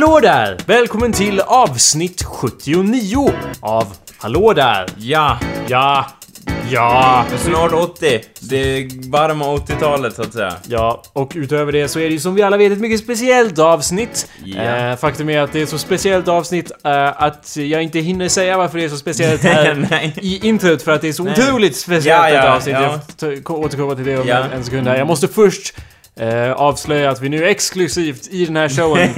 Hallå där! Välkommen till avsnitt 79 av Hallå där! Ja, Ja, ja, snart 80. Det varma 80-talet så att säga. ja. Och utöver det så är det ju som vi alla vet ett mycket speciellt avsnitt. Eh, faktum är att det är så speciellt avsnitt eh, att jag inte hinner säga varför det är så speciellt här i introt för att det är så Nej. otroligt speciellt Ja, ja, ett avsnitt. ja. Jag återkomma till det om Ja. en, en sekund här. Jag måste först eh, avslöja att vi nu exklusivt i den här showen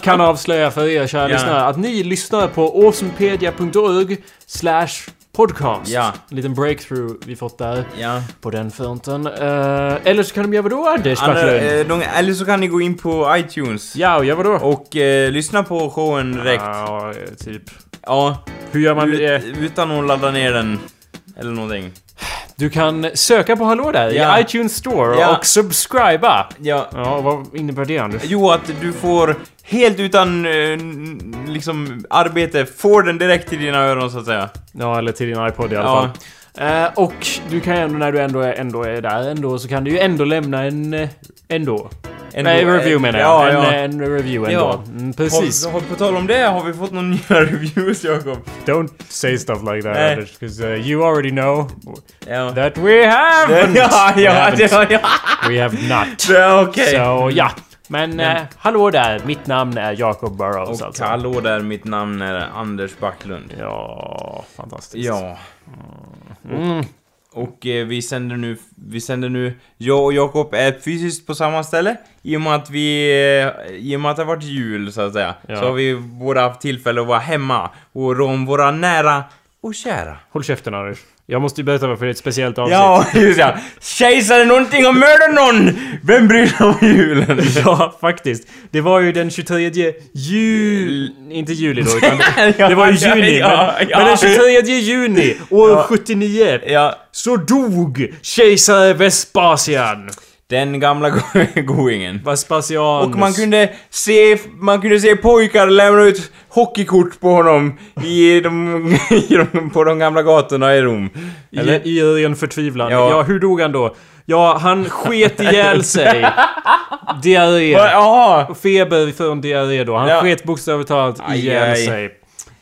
kan avslöja för er kära Ja. lyssnare att ni lyssnar på awesomepedia.org slash podcast. Ja. En liten breakthrough vi fått där Ja. på den fronten. Eh, eller så kan de göra vadå Anders Backlund? de, eller så kan ni gå in på iTunes Ja, och gör vadå? och eh, lyssna på showen direkt. Ja, typ. Ja, Hur gör man ut, det? utan att ladda ner den. Eller någonting. Du kan söka på Hallå där Ja. i iTunes Store Ja. och subscriba. Ja. Ja, vad innebär det Anders? Jo, att du får helt utan eh, n- liksom arbete, får den direkt till dina öron så att säga. Ja, eller till din iPod i alla Ja. fall. Eh, och du kan ju ändå, när du ändå är, ändå är där ändå, så kan du ju ändå lämna en... eh, Ändå. Ändå- Nej, review menar jag. Ja, en, ja. en review ändå. Ja. Mm, precis. Har, har, på tal om det, har vi fått några nya reviews Jakob? Don't say stuff like that Nej. Anders, because uh, you already know Ja. that we haven't! ja, We ja, haven't. det var ja. We have not. Okej. Så ja. Men eh, hallå där, mitt namn är Jacob Burrows Och alltså. hallå där, mitt namn är Anders Backlund. Ja, fantastiskt. Ja. Mm. Och eh, vi sänder nu, vi sänder nu, jag och Jakob är fysiskt på samma ställe i och med att vi, eh, i och med att det har varit jul så att säga, Ja. så har vi båda haft tillfälle att vara hemma och rå om våra nära och kära. Håll käften Anders. Jag måste ju berätta varför det är ett speciellt avsnitt. Ja, just ja. Kejsare någonting och mörda någon! Vem bryr sig om julen? Ja, faktiskt. Det var ju den 23 juli... Inte juli då, utan Ja, det var ja, juni. ja, men, ja. men den 23 juni år Ja. 79 Ja, så dog kejsare Vespasian. Den gamla go- goingen. Vespasianus. Och man kunde se, man kunde se pojkar lämna ut hockeykort på honom i de, i de, på de gamla gatorna i Rom. Eller? I, I ren förtvivlan. Ja. Ja. hur dog han då? Ja, han sket ihjäl sig. Diarré. Feber från diarré då. Han Ja. sket bokstavligt talat ihjäl aj. sig.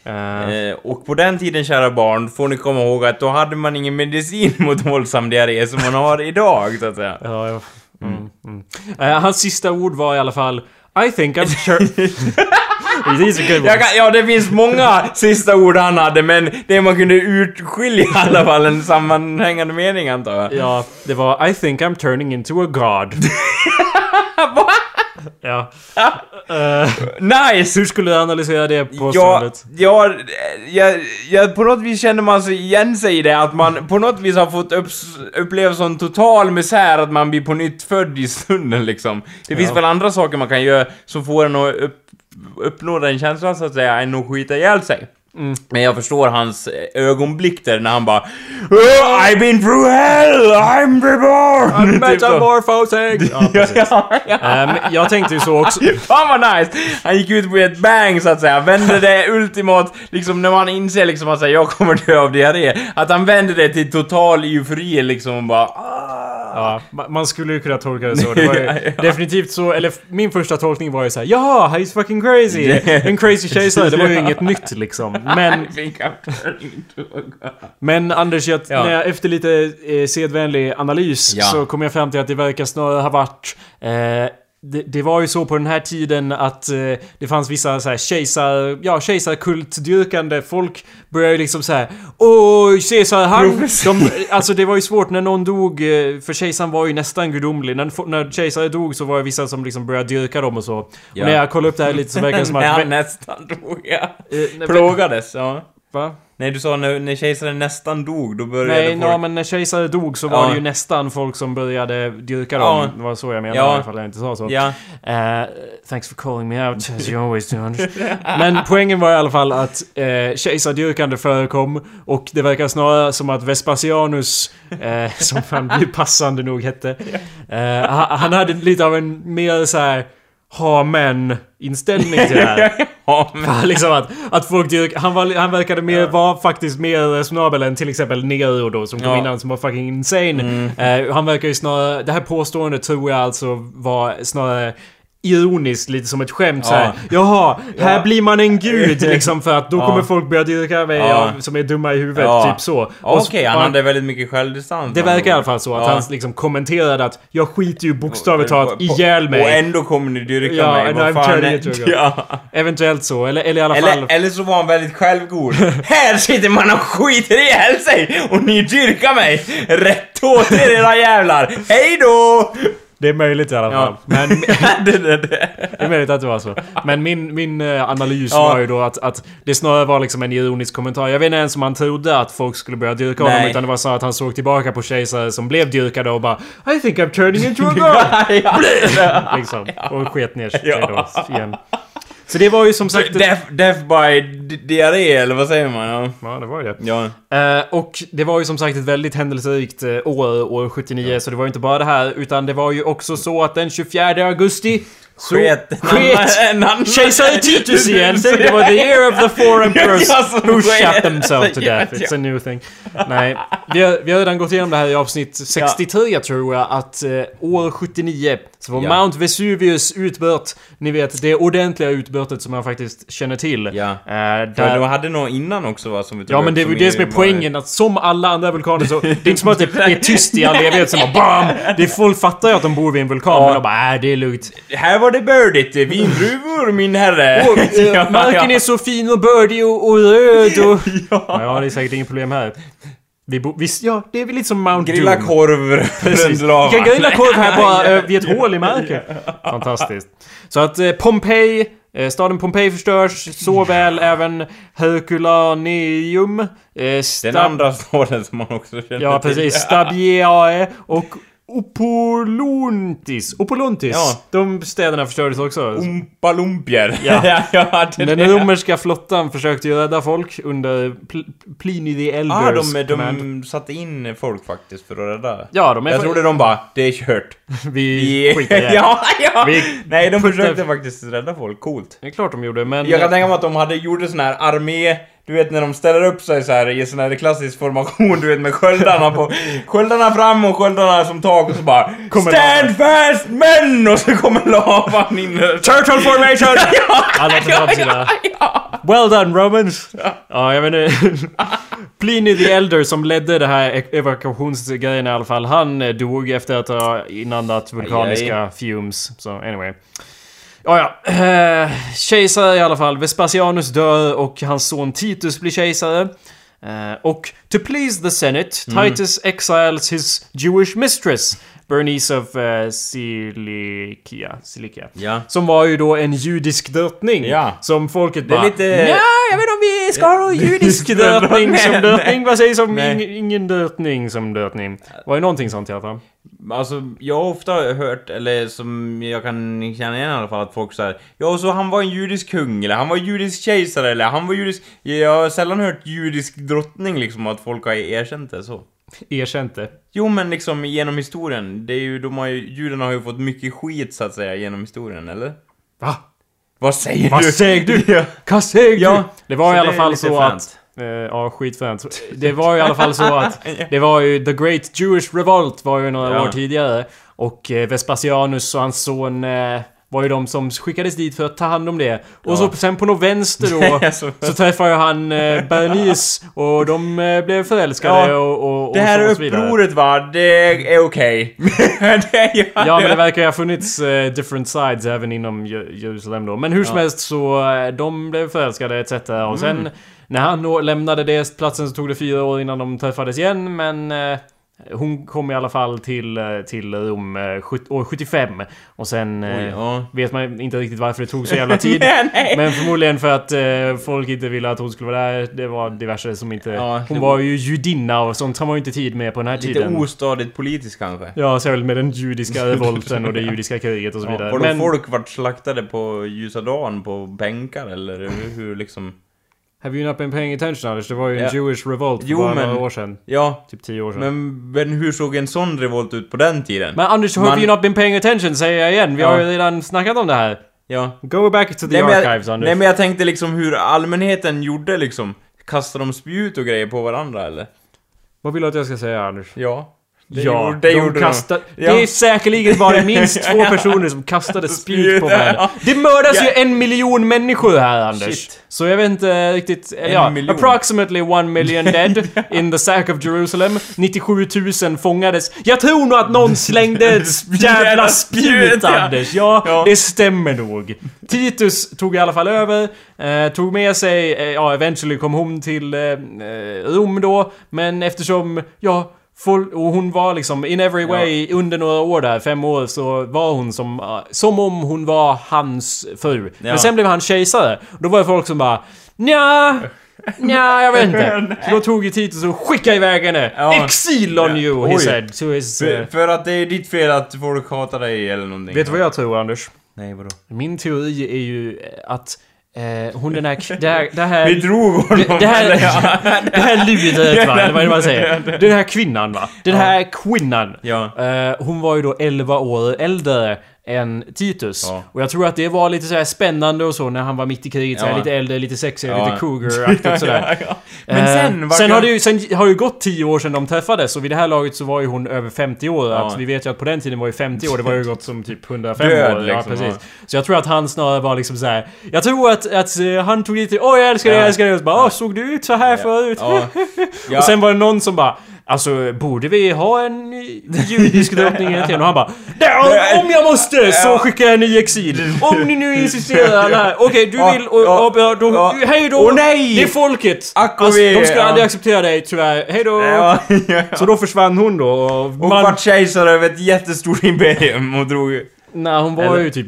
Eh, och på den tiden, kära barn, får ni komma ihåg att då hade man ingen medicin mot våldsam diarré som man har idag, så att säga. Ja, ja. Mm, mm. Eh, hans sista ord var i alla fall I think I'm sure... Kan, ja, det finns många sista ord han hade, men det man kunde urskilja i alla fall en sammanhängande mening, antar jag. Ja, det var I think I'm turning into a god. ja. Eh, Nice! hur skulle du analysera det påståendet? ja, ja, ja, på något vis känner man sig igen sig i det, att man på något vis har fått upp, uppleva sån total misär att man blir på nytt född i stunden liksom. Det finns Ja. väl andra saker man kan göra som får en att upp, uppnå den känslan så att säga, än att skita ihjäl sig. Mm. Men jag förstår hans eh, ögonblick där när han bara oh, I've been through hell, I'm reborn! Typ så. Metamorphosing! Ja, precis. men jag tänkte ju så också. Fan vad nice! Han gick ut på ett bang så att säga, vände det ultimat, liksom när man inser liksom att säga, jag kommer dö av diarré, att han vände det till total eufori liksom och bara ah. Ja, ma- man skulle ju kunna tolka det så. Det var ju definitivt så, eller min första tolkning var ju såhär Ja, he's fucking crazy! En crazy kejsare, det var ju inget nytt liksom. Men, men Anders, jag, Ja. när jag efter lite eh, sedvänlig analys Ja. så kom jag fram till att det verkar snarare ha varit eh, det, det var ju så på den här tiden att eh, det fanns vissa så här kejsar, ja kejsarkultdyrkande folk började liksom såhär Åh, kejsar han... De, alltså det var ju svårt när någon dog, eh, för kejsaren var ju nästan gudomlig. När, när kejsare dog så var det vissa som liksom började dyrka dem och så. Och Ja. när jag kollade upp det här lite så verkar det som När att... han nästan dog, ja. Eh, Plågades, ja. Va? Nej, du sa när, när kejsaren nästan dog, då började Nej, folk... no, men när kejsare dog så var Ja. det ju nästan folk som började dyrka Ja. dem. Det var så jag menade Ja. i alla fall, jag inte sa så. Ja. Eh, thanks for calling me out, as you always do. Men poängen var i alla fall att uh, kejsardyrkande förekom och det verkar snarare som att Vespasianus, eh, som han passande nog hette, han, han hade lite av en mer så här ha men inställning till det här. ja, men... Ja, liksom att, att folk dyrk, han, var, han verkade mer, var faktiskt mer resonabel än till exempel Nero då som kom Ja. innan som var fucking insane. Eh, han verkar ju snarare, det här påståendet tror jag alltså var snarare ironiskt, lite som ett skämt Ja. så här. Jaha, här Ja. blir man en gud liksom för att då Ja. kommer folk börja dyrka mig Ja. som är dumma i huvudet, typ så. Och Okej, så- han hade väldigt mycket självdistans. Det verkar i alla fall så att han liksom kommenterade att jag skiter ju bokstavligt talat Och- ihjäl Och mig. ändå kommer ni dyrka mig. Vad fan är-. Ja. Eventuellt så, eller, eller i alla fall... Eller, eller så var han väldigt självgod. Här sitter man och skiter ihjäl sig och ni dyrkar mig! Rätt åt er era jävlar! Hej då! Det är möjligt i alla fall. Ja. Men det, det, det. det är möjligt att det var så. Men min, min eh, analys Ja. var ju då att, att det snarare var liksom en ironisk kommentar. Jag vet inte ens om han trodde att folk skulle börja dyrka honom. Nej. Utan det var så att han såg tillbaka på kejsare som blev dyrkade och bara I think I'm turning into a ja. liksom. Och sket ner sig då igen. Så det var ju som sagt... Death, death by di- diarré, eller vad säger man? Ja. Ja, det var ju det. ja. Eh, och det var ju som sagt ett väldigt händelserikt eh, år, år 79, så det var ju inte bara det här, utan det var ju också så att den 24 augusti Sket. En kejsare Titus igen! Det var the year of the four emperors Ja, who shot themselves to Ja, death. It's ja. a new thing. Nej, vi har, vi har redan gått igenom det här i avsnitt 63 tror jag, att eh, år 79 så var Ja. Mount Vesuvius utbrott, ni vet det ordentliga utbrottet som man faktiskt känner till. Ja. Eh, där- de hade nog innan också va, som vi tog Ja men det är ju det som är poängen, att som alla andra vulkaner så... Det är inte som att det är tyst i all evighet som bara BAM! Det är folk fattar ju att de bor vid en vulkan, Ja. men de bara äh, det är lugnt. Här var det bördigt, vindruvor min herre! Och, eh, marken är så fin och bördig och, och röd och... Ja. Ja, det är säkert inget problem här. Vi bo, visst, ja, det är väl lite som Mount Grilla Doom. korv Precis. Vi kan grilla korv här bara eh, vid ett hål i marken. Fantastiskt. Så att eh, Pompeji, eh, staden Pompeji förstörs, såväl även Herculaneum, eh, Den andra staden som man också känner Ja, precis. Stabiae och Opolontis. Opolontis. Ja. De städerna förstördes också. Ompalumpier. Ja. ja, det, Den romerska flottan försökte ju rädda folk under Pl- Pliny the Elders Ah, de, de satte in folk faktiskt för att rädda. Ja, de är... Jag trodde de bara, det är kört. Vi skiter i ja, ja! Vi Nej, de försökte faktiskt rädda folk. Coolt. Det är klart de gjorde, men... Jag kan tänka mig att de hade gjort en sån här armé du vet när de ställer upp sig så här i sån här klassisk formation, du vet med sköldarna på... Sköldarna fram och sköldarna som tak och så bara Kommer Stand fast men! Och så kommer lavan in. Turtle formation! ja, Alla på framsidan. ja. Well done Romans! Ja, jag vet inte. Pliny the Elder som ledde det här evakuationsgrejen i alla fall. Han eh, dog efter att ha inandat vulkaniska fumes. Så anyway. Ja, ja. Eh, kejsare i alla fall. Vespasianus dör och hans son Titus blir kejsare. Eh, och to please the Senate, Titus exiles his Jewish mistress, Bernice of uh, Cilicia. Cilicia. Ja. Som var ju då en judisk drottning. Ja. Som folket Det bara... lite- Ja, jag vet inte om vi ska ha någon judisk drottning som Nej, drottning. Vad sägs om Nej. ing, ingen drottning som drottning? Var ju någonting sånt i alla fall. Alltså, jag har ofta hört, eller som jag kan känna igen i alla fall, att folk säger Ja, så han var en judisk kung, eller han var judisk kejsare, eller han var judisk... Jag har sällan hört judisk drottning liksom, att folk har erkänt det så. Erkänt det. Jo, men liksom genom historien. Det är ju, de har ju, judarna har ju fått mycket skit så att säga genom historien, eller? Va? Vad säger Vad du? säger du? Ja. Vad säger Ja, du? Det var så i alla fall så fränt. att... Eh, ja, skitfränt. Det var i alla fall så att... Det var ju The Great Jewish Revolt var ju några Ja. år tidigare. Och eh, Vespasianus och hans son... Var ju de som skickades dit för att ta hand om det. Och Ja. så sen på något vänster då så träffade ju han eh, Bernice och de eh, blev förälskade Ja, och, och, och det här och upproret va, det är okej. det ju... Ja men det verkar ju ha funnits eh, different sides även inom Jerusalem då. Men hur som Ja. helst så eh, de blev förälskade etc. Och sen Mm. när han lämnade det platsen så tog det fyra år innan de träffades igen men eh, hon kom i alla fall till, eh, till Rom eh, år 75. Och sen eh, Oj, ja. vet man inte riktigt varför det tog så jävla tid. nej, nej. Men förmodligen för att eh, folk inte ville att hon skulle vara där. Det var diverse som inte... Ja, hon var ju judinna och sånt har man ju inte tid med på den här Lite tiden. ostadigt politiskt kanske. Ja, särskilt med den judiska revolten och det judiska kriget och så Ja, vidare. har Men folk varit slaktade på ljusa dagen på bänkar eller hur, hur liksom? Have you not been paying attention Anders? Det var ju en Ja. Jewish revolt för Jo, bara men- några år sedan. Ja, Typ tio år sedan. Men, men, men hur såg en sån revolt ut på den tiden? Anders, have Man- you not been paying attention? Säger jag igen. Vi Ja. har ju redan snackat om det här. ja. Go back to the Nej men, archives jag, Anders. nej men jag tänkte liksom hur allmänheten gjorde liksom. Kastade de spjut och grejer på varandra eller? Vad vill du att jag ska säga Anders? Ja. Det ja, gjorde- det de gjorde de. kastade... Ja. Det är säkerligen bara minst två personer som kastade spjut på varandra. ja. Det mördas Ja. ju en miljon människor här, Anders. Shit. Så jag vet inte riktigt... En ja, miljon. approximately one million dead in the sack of Jerusalem. 97 000 fångades. Jag tror nog att någon slängde ett jävla spjut. Anders. Ja, Ja. det stämmer nog. Titus tog i alla fall över, eh, tog med sig, eh, ja, eventually kom hon till eh, eh, Rom då, men eftersom, ja, Full, och hon var liksom in every way under några år där, fem år, så var hon som, eh, som om hon var hans fru. Men Ja. sen blev han kejsare. Då var det folk som bara Nja, nja, jag vet inte. Så då tog ju Titus och skickade iväg henne. Ja. Exil on Ja. you, he Oj. said. To his, eh, För, för att det är ditt fel att folk hatar dig eller någonting. vet du vad jag tror, Anders? Nej, vadå? Min teori är ju eh, att eh, hon den här... Det här... Det här, Vi drog honom. det, det här, det här ludet va? Eller vad är det man säger? Den här kvinnan va? Den här kvinnan. Ja. Eh, hon var ju då 11 år äldre än Titus. Ja. Och jag tror att det var lite så här spännande och så när han var mitt i kriget. Ja. lite äldre, lite sexigare, Ja. lite cougar-aktigt sådär. Ja. Men Eh, sen... sen, har det ju, sen har det ju gått 10 år sedan de träffades och vid det här laget så var ju hon över 50 år. Att vi vet ju att på den tiden var ju 50 år, det var ju gått som typ 105 Död, år. liksom, precis. Så jag tror att han snarare var liksom så här. Jag tror att, att eh, han tog dit Åh jag älskar dig, Ja. jag älskar dig. Och så bara Åh såg du ut så här förut? Och sen var det någon som bara Alltså, borde vi ha en judisk drottning egentligen? Och han bara "Ja, Om jag måste så skickar jag henne i exil! Om ni nu insisterar här. Okej, du vill och, och, och, då, hej då! Det är folket! Och Alltså, de ska ja. aldrig acceptera dig tyvärr. Hej då! Så då försvann hon då och Och man... vart kejsare över ett jättestort imperium och drog... Nej, hon var Eller- ju typ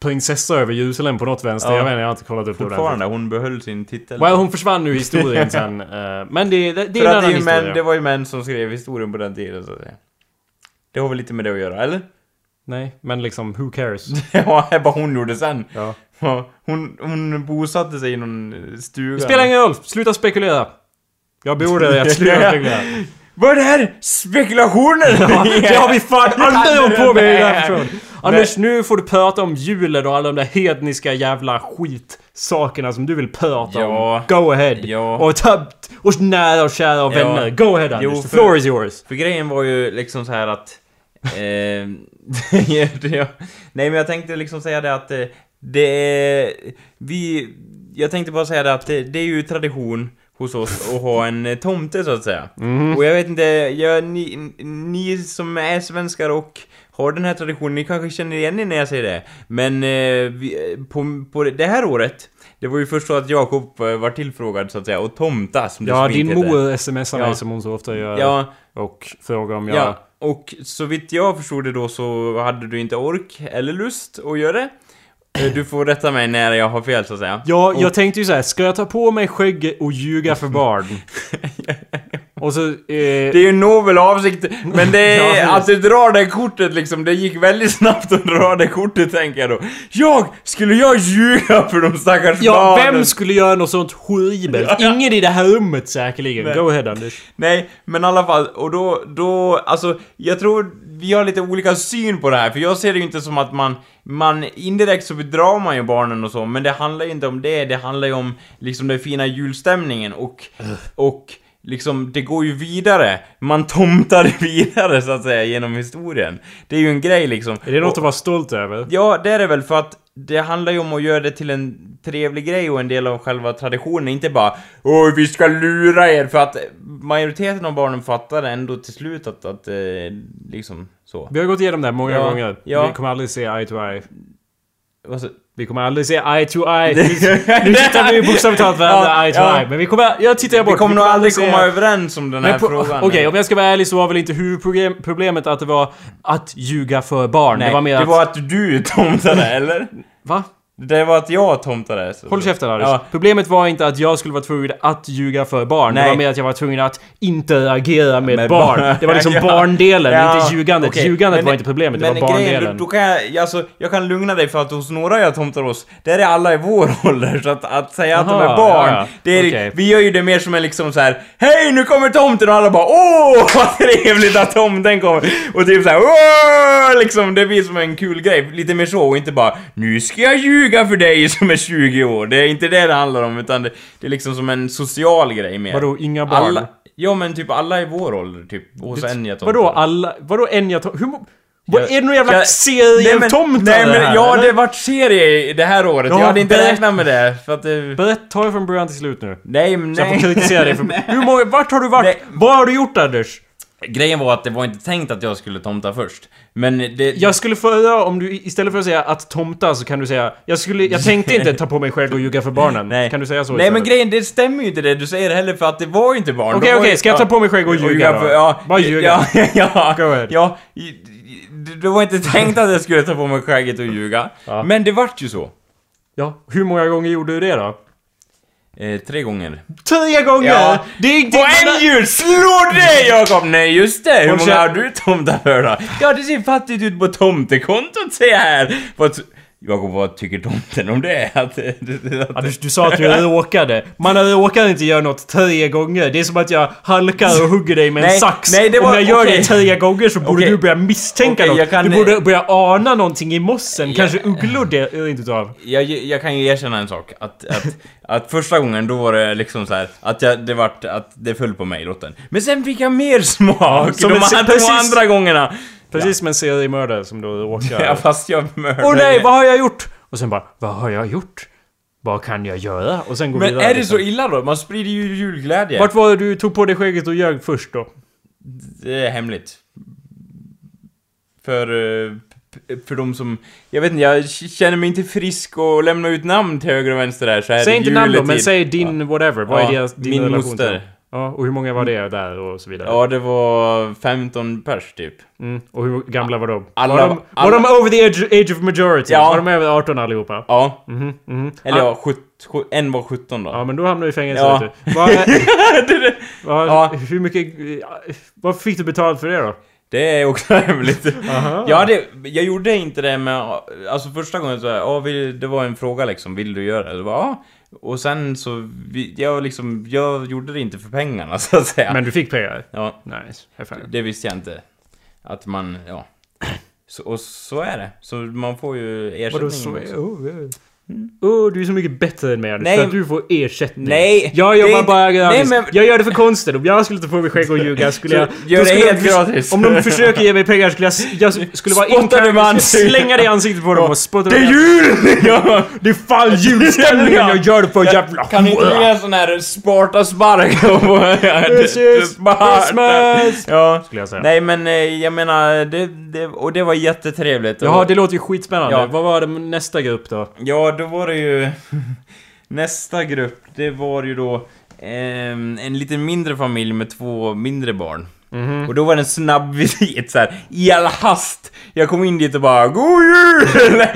prinsessa över Jerusalem på något vänster. Ja. Jag vet inte, jag har inte kollat upp det. Fortfarande, hon behöll sin titel. Well, hon försvann nu i historien sen. eh, men det, det, det är en att det, annan är historia. män, det var ju män som skrev historien på den tiden så att säga. Det har väl lite med det att göra, eller? Nej, men liksom, who cares? Ja, bara hon gjorde sen. Ja. Hon, hon bosatte sig i någon stuga. Det spelar ingen roll, sluta spekulera. Jag beordrar dig att sluta spekulera. Vad är det här? Spekulationer? Ja, det har vi fan aldrig hållit på med i den här personen. Anders, nu får du prata om julen och alla de där hedniska jävla skitsakerna som du vill prata Ja. om. Go ahead. Ja. Och ta... Och nära och kära och Ja. vänner. Go ahead Anders, Jo, the för- floor is yours. För grejen var ju liksom så här att... Eh, nej men jag tänkte liksom säga det att eh, det är... Vi... Jag tänkte bara säga det att det, det är ju tradition hos oss att ha en eh, tomte så att säga. Och jag vet inte, jag, ni, ni som är svenskar och har den här traditionen, ni kanske känner igen er när jag säger det. Men eh, vi, eh, på, på det här året, det var ju först så att Jakob eh, var tillfrågad så att säga, och tomta som det Ja, din mor smsar mig Ja. som hon så ofta gör. Ja, Och frågar om jag... Ja, och så vitt jag förstod det då så hade du inte ork eller lust att göra det. Eh, Du får rätta mig när jag har fel så att säga. Ja, Och- jag tänkte ju så här, ska jag ta på mig skägg och ljuga för barn? och så... Eh, Det är ju en nobel avsikt, men det Ja, är precis. att du drar det kortet liksom, det gick väldigt snabbt att dra det kortet tänker jag då. Jag! Skulle jag ljuga för de stackars ja, barnen? vem skulle göra något sånt horribelt? Ingen i det här rummet säkerligen. Nej. Go ahead Anders. Nej, men i alla fall, och då, då, alltså, jag tror vi har lite olika syn på det här, för jag ser det ju inte som att man, man, indirekt så bedrar man ju barnen och så, men det handlar ju inte om det, det handlar ju om liksom den fina julstämningen och, och liksom, det går ju vidare. Man tomtar vidare så att säga genom historien. Det är ju en grej liksom. Är det något Och- att vara stolt över? Ja, det är det väl för att det handlar ju om att göra det till en trevlig grej och en del av själva traditionen, inte bara Åh, vi ska lura er! För att majoriteten av barnen fattar ändå till slut att, att eh, liksom så. Vi har gått igenom det här många Ja, gånger. ja. Vi kommer aldrig se eye to eye. Alltså, Vi kommer aldrig se eye to eye. nu tittar vi bokstavligt talat varandra Ja, eye to ja. eye. Men vi kommer... Jag tittar bort. vi kommer nog aldrig se- komma överens om den här på- frågan. Okej, om jag ska vara ärlig så var väl inte huvudproblemet att det var att ljuga för barn. Nej, det var mer det att... var att du tomtade, eller? Va? Det var att jag tomtade. Så. Håll käften Anders. Ja. Problemet var inte att jag skulle vara tvungen att ljuga för barn. Det Nej. var mer att jag var tvungen att interagera med, Med barn. barn. Det var liksom Ja. barndelen, Ja, inte ljugandet. okej. Ljugandet Men- var inte problemet, det men var grejen, barndelen. Då, då kan jag, alltså, jag kan lugna dig för att hos några jag tomtar oss, där är alla i vår ålder. Så att, att säga att de Aha, är barn, ja, det är, Okej. vi gör ju det mer som en liksom så här: Hej nu kommer tomten! Och alla bara Åh vad trevligt att tomten kommer! Och typ såhär Åh! Liksom, det blir som en kul grej. Lite mer så, och inte bara Nu ska jag ljuga för dig som är 20 år. Det är inte det det handlar om, utan det, det är liksom som en social grej mer. Vadå, inga barn? Alla, Ja men typ alla i vår ålder typ. Och så en jag tomtar. Vadå alla? Vadå en jag tomtar? Hur vad, Är det någon jävla jag- serie Nej, men- Nej här, ja, eller? det vart serie det här året. Ja, jag hade inte berätta. räknat med det. För att det... Berätta, från början till slut nu. Nej men Så jag nej. får kritisera dig för... Nej. Hur många... Vart har du varit? Nej. Vad har du gjort Anders? Grejen var att det var inte tänkt att jag skulle tomta först. Men det... Jag skulle föredra om du istället för att säga att tomta så kan du säga Jag skulle... Jag tänkte inte ta på mig själv och ljuga för barnen. Nej. Kan du säga så Nej men grejen, det stämmer ju inte det du säger heller för att det var ju inte barn. Okej, var okej, ju- ska jag ta på mig skägg och ljuga då? för- Ja, Bara ljuga. Ja, ja, Go ahead. ja. det var inte tänkt att jag skulle ta på mig skägget och ljuga. Ja. Men det vart ju så. Ja, hur många gånger gjorde du det då? Eh, tre gånger. Tre gånger! Ja. Det är inte... På en jul! Slå det Jakob! Nej just det! Hur många har du tomtar för då? Ja det ser fattigt ut på tomtekontot ser jag här! Vad, Jakob vad tycker tomten om det? Att, att, Ja, du, du sa att du råkade. Man råkar inte göra något tre gånger. Det är som att jag halkar och hugger dig med en Nej, sax. nej, var- Om jag gör okej. det tre gånger så borde Okej. du börja misstänka Okej, något. jag kan- Du borde börja ana någonting i mossen. Ja. Kanske ugglor det, rent utav. jag, jag kan ju erkänna en sak. Att, att, att första gången då var det liksom så här att jag, det vart, att det föll på mig lotten. Men sen fick jag mer smak som de, en- de precis. andra gångerna. Precis som en seriemördare som då råkar... Ja, fast jag mördade... Åh nej, vad har jag gjort? Och sen bara, vad har jag gjort? Vad kan jag göra? Och sen går Men vidare. är det liksom. så illa då? Man sprider ju julglädje. Vart var det du tog på dig skägget och ljög först då? Det är hemligt. För... eh, För de som... Jag vet inte, jag känner mig inte frisk och lämna ut namn till höger och vänster där så här Säg inte namn då, men säg din whatever. Vad är Ja, deras, din min relation moster. Ja, och hur många var det där och så vidare? Ja, det var 15 pers typ. Mm. Och hur gamla var de? Alla- var, de var alla- de over the age, age of majority? Ja. Var de över 18 allihopa? Ja. Mhm, mhm. Eller Ah, ja, sjut, sjut, en var 17 då. Ja, men då hamnar du i fängelse Ja. vet du. Det, vad, Ja. Hur mycket... Vad fick du betalt för det då? det är också hemligt. Aha. Ja, det, jag gjorde inte det med... Alltså första gången så... Ja, vill, det var en fråga liksom. Vill du göra det? det var, ja. Och sen så... vi- Jag liksom... Jag gjorde det inte för pengarna så att säga. Men du fick pengar? Ja, Nice. High det visste jag inte. Att man... Ja. Så, och så är det. Så man får ju ersättning. Vadå så? också. Oh, oh. Oh, du är så mycket bättre än mig Nej. för att du får ersättning. Nej, Jag jobbar inte- bara nej, gratis. men- Jag gör det för konsten. Om jag skulle ta på mig skägg och ljuga skulle jag... gör det skulle helt gratis. Om de försöker ge mig pengar skulle jag... Jag skulle vara ansiktet? slänga det i ansiktet på dem och spotta Det är jul! Det är fan julstämningen jag gör det för jävla... Kan inte du göra en sån här Sparta-spark? This is Christmas! Ja. Skulle jag säga. Nej men eh, jag menar, det, det, och det var jättetrevligt. Jaha, det låter ju skitspännande. Ja. Vad var nästa grupp då? Ja, då var det ju... Nästa grupp, det var ju då ehm, en lite mindre familj med två mindre barn. Mhm. Och då var det en snabb visit så här, i all hast. Jag kom in dit och bara 'God jul!'